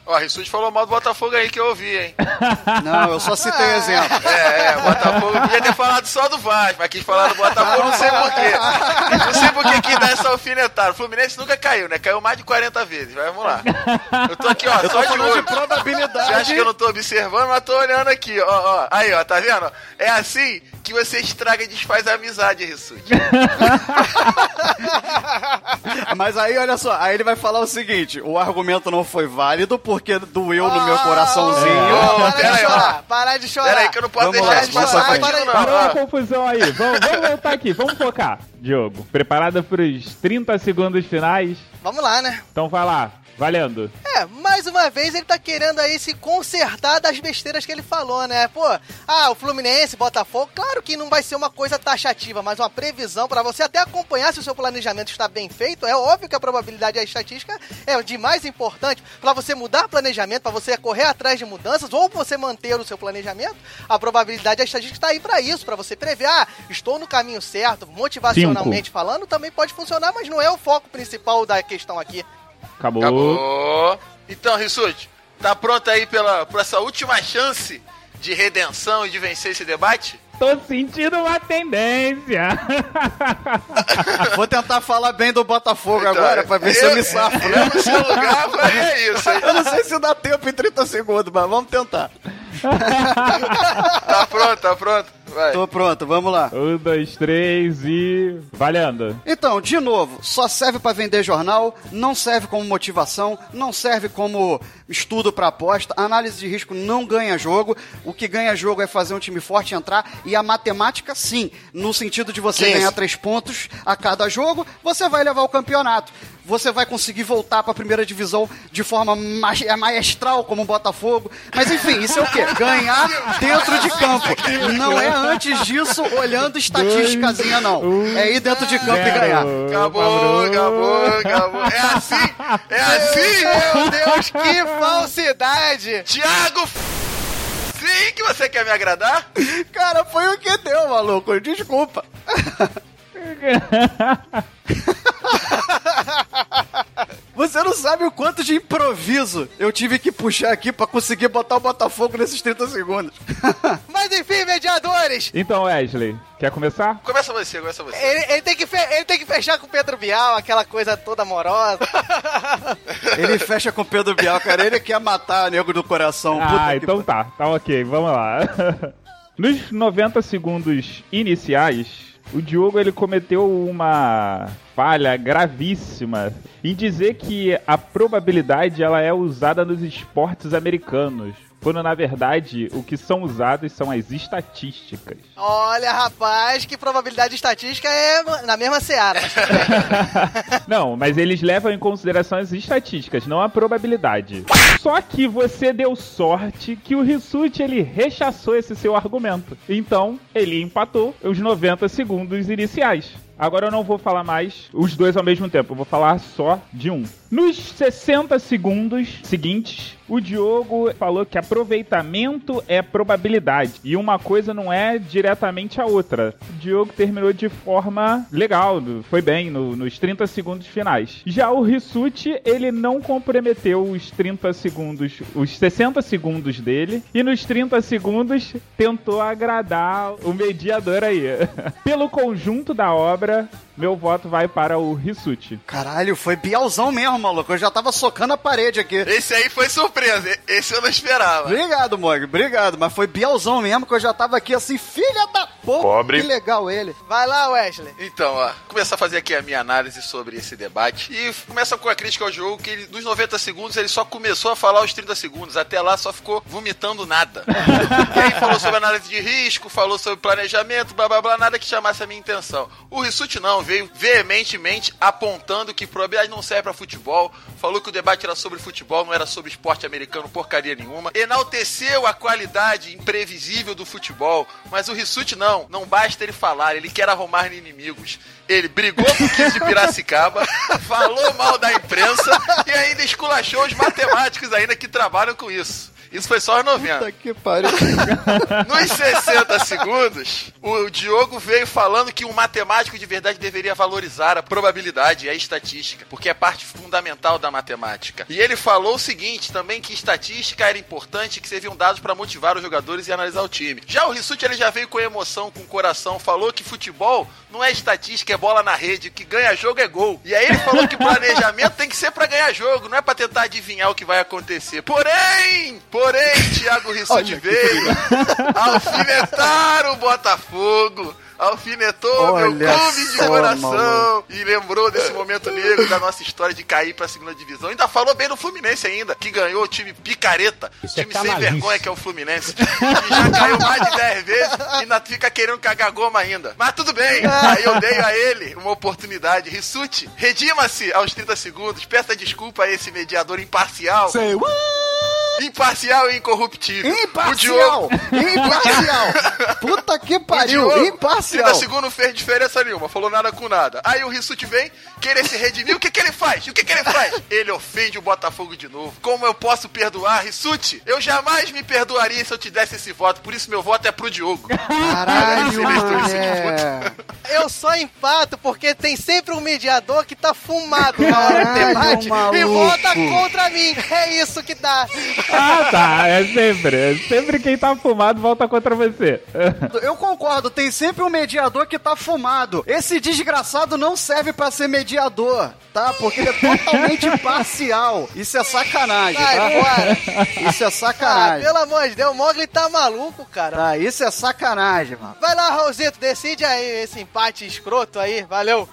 Ó, Rissuti falou mal do Botafogo aí que eu ouvi, hein? Não, eu só citei exemplo. É, é, o Botafogo podia ter falado só do Vasco, mas quis falar do Botafogo, não sei porquê. Não sei por que dar essa alfinetada. O Fluminense nunca caiu, né? Caiu mais de 40 vezes. Mas vamos lá. Eu tô aqui, ó, Eu tô só de falando de olho. probabilidade. Você acha que eu não tô observando, mas tô olhando aqui, ó, ó. Aí, ó, tá vendo? É assim que você estraga e desfaz a amizade, Rissuti. Mas aí, olha só, aí ele vai falar o seguinte: o argumento não foi válido porque doeu no meu coraçãozinho. Ô, Para pera de aí, ó. chorar, para de chorar. Pera aí que eu não posso Vamos deixar lá, vamos passar não. Parou a confusão aí. Vamos, vamos voltar aqui, vamos focar. Diogo, preparada para os 30 segundos finais? Vamos lá, né? Então vai lá, valendo. É, mais uma vez ele tá querendo aí se consertar das besteiras que ele falou, né? Pô, ah, o Fluminense, Botafogo, claro que não vai ser uma coisa taxativa, mas uma previsão pra você até acompanhar se o seu planejamento está bem feito. É óbvio que a probabilidade e a estatística é de mais importante pra você mudar planejamento, pra você correr atrás de mudanças ou você manter o seu planejamento. A probabilidade e a estatística está aí pra isso, pra você prever, ah, estou no caminho certo, motivacionalmente falando, também pode funcionar, mas não é o foco principal da questão aqui. Acabou. Acabou. Então, Rissuti, tá pronto aí pela, por essa última chance de redenção e de vencer esse debate? Tô sentindo uma tendência. Vou tentar falar bem do Botafogo agora pra ver se eu me safo, né? Eu no seu lugar faria isso, hein? Eu não sei se dá tempo em 30 segundos, mas vamos tentar. Tá pronto, tá pronto? Vai. Tô pronto, vamos lá. Um, dois, três e. Valendo. Então, de novo, só serve pra vender jornal, não serve como motivação, não serve como estudo pra aposta, análise de risco não ganha jogo. O que ganha jogo é fazer um time forte entrar e a matemática sim, no sentido de você 15. ganhar três pontos a cada jogo, você vai levar o campeonato. Você vai conseguir voltar pra primeira divisão de forma ma- é maestral como o Botafogo. Mas enfim, isso é o quê? Ganhar dentro de campo. Não é antes disso olhando estatísticazinha, não. É ir dentro de campo e ganhar. Acabou, acabou, acabou. É assim, é assim. Meu Deus, que falsidade! Tiago, sim que você quer me agradar? Cara, foi o que deu, maluco. Desculpa. Você não sabe o quanto de improviso eu tive que puxar aqui pra conseguir botar o Botafogo nesses 30 segundos. Mas enfim, mediadores! Então, Wesley, quer começar? Começa você, começa você. Ele, ele tem que ele tem que fechar com o Pedro Bial, aquela coisa toda amorosa. Ele fecha com o Pedro Bial, cara. Ele quer matar nego do coração. Puta Ah, que então tá. Tá ok, vamos lá. Nos 90 segundos iniciais, o Diogo ele cometeu uma falha gravíssima em dizer que a probabilidade ela é usada nos esportes americanos. Quando na verdade o que são usados são as estatísticas. Olha, rapaz, que probabilidade estatística é na mesma seara. Não, mas eles levam em consideração as estatísticas, não a probabilidade. Só que você deu sorte que o Rissuti ele rechaçou esse seu argumento. Então, ele empatou os 90 segundos iniciais. Agora eu não vou falar mais os dois ao mesmo tempo, eu vou falar só de um. Nos 60 segundos seguintes, o Diogo falou que aproveitamento é probabilidade e uma coisa não é diretamente a outra. O Diogo terminou de forma legal, foi bem no- nos 30 segundos finais. Já o Rissuti, ele não comprometeu os 30 segundos, os 60 segundos dele e nos 30 segundos tentou agradar o mediador aí. Pelo conjunto da obra, meu voto vai para o Rissuti. Caralho, foi Bialzão mesmo, maluco. Eu já tava socando a parede aqui. Esse aí foi surpresa, e- esse eu não esperava. Obrigado, Mog, obrigado. Mas foi Bielzão mesmo que eu já tava aqui assim, filha da porra. Pobre. Que legal ele. Vai lá, Wesley. Então, ó, começar a fazer aqui a minha análise sobre esse debate. E começa com a crítica ao jogo, que ele, nos 90 segundos ele só começou a falar os 30 segundos. Até lá só ficou vomitando nada. e aí falou sobre análise de risco, falou sobre planejamento, blá blá blá, nada que chamasse a minha intenção. O Rissuti não, veio veementemente apontando que probabilidade não serve pra futebol. Falou que o debate era sobre futebol, não era sobre esporte americano, porcaria nenhuma. Enalteceu a qualidade imprevisível do futebol. Mas o Rissuti não, não basta ele falar, ele quer arrumar inimigos. Ele brigou com o 15 de Piracicaba, falou mal da imprensa e ainda esculachou os matemáticos ainda que trabalham com isso. Isso foi só aos 90. Puta que pariu. Nos 60 segundos, o Diogo veio falando que um matemático de verdade deveria valorizar a probabilidade e a estatística, porque é parte fundamental da matemática. E ele falou o seguinte também que estatística era importante, que serviam dados para motivar os jogadores e analisar o time. Já o Rissuti ele já veio com emoção, com coração, falou que futebol não é estatística, é bola na rede, que ganha jogo é gol. E aí ele falou que planejamento tem que ser para ganhar jogo, não é para tentar adivinhar o que vai acontecer. Porém, porém, Thiago Rissuti veio alfinetar o Botafogo. Alfinetou Olha meu clube de coração maluco. e lembrou desse momento negro da nossa história de cair pra segunda divisão. Ainda falou bem do Fluminense ainda, que ganhou o time picareta, Isso é time sem canalice. vergonha que é o Fluminense, que já caiu mais de 10 vezes e ainda fica querendo cagar goma ainda. Mas tudo bem, aí eu dei a ele uma oportunidade. Rissuti, redima-se aos 30 segundos, peça desculpa a esse mediador imparcial. Say what? Imparcial e incorruptível. Imparcial! Diogo- Imparcial! Puta que pariu! Diogo, Imparcial! 30 segundos não fez diferença nenhuma, falou nada com nada. Aí o Rissuti vem, querer se redimir, o que que ele faz? O que que ele faz? Ele ofende o Botafogo de novo. Como eu posso perdoar, Rissuti? Eu jamais me perdoaria se eu te desse esse voto, por isso meu voto é pro Diogo. Caralho, mané. Eu só empato porque tem sempre um mediador que tá fumado na hora do debate e vota contra mim. É isso que dá. Ah, tá. É sempre. É sempre quem tá fumado volta contra você. Eu concordo, tem sempre um mediador que tá fumado. Esse desgraçado não serve pra ser mediador, tá? Porque ele é totalmente parcial. Isso é sacanagem, Sai tá? fora. Isso é Ah, sacanagem. pelo amor de Deus, o Mogli tá maluco, cara. Tá, isso é sacanagem, mano. Vai lá, Raulzito, decide aí esse empate escroto aí, valeu.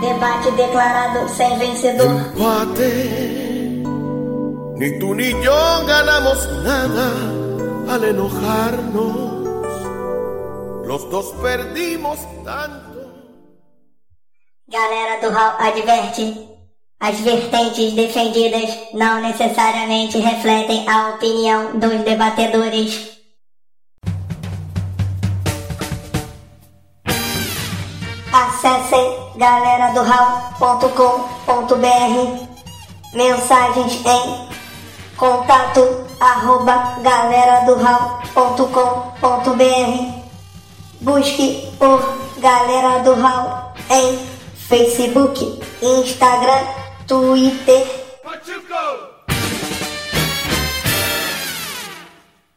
Debate declarado sem vencedor. Empate. Ni tú ni yo ganamos nada al enojarnos. Los dos perdimos tanto. Galera do Hall adverte. As vertentes defendidas não necessariamente refletem a opinião dos debatedores. Acessem galeradohall.com.br Mensagens em contato arroba galeradohall.com.br Busque por Galera do Hall em Facebook, Instagram, Twitter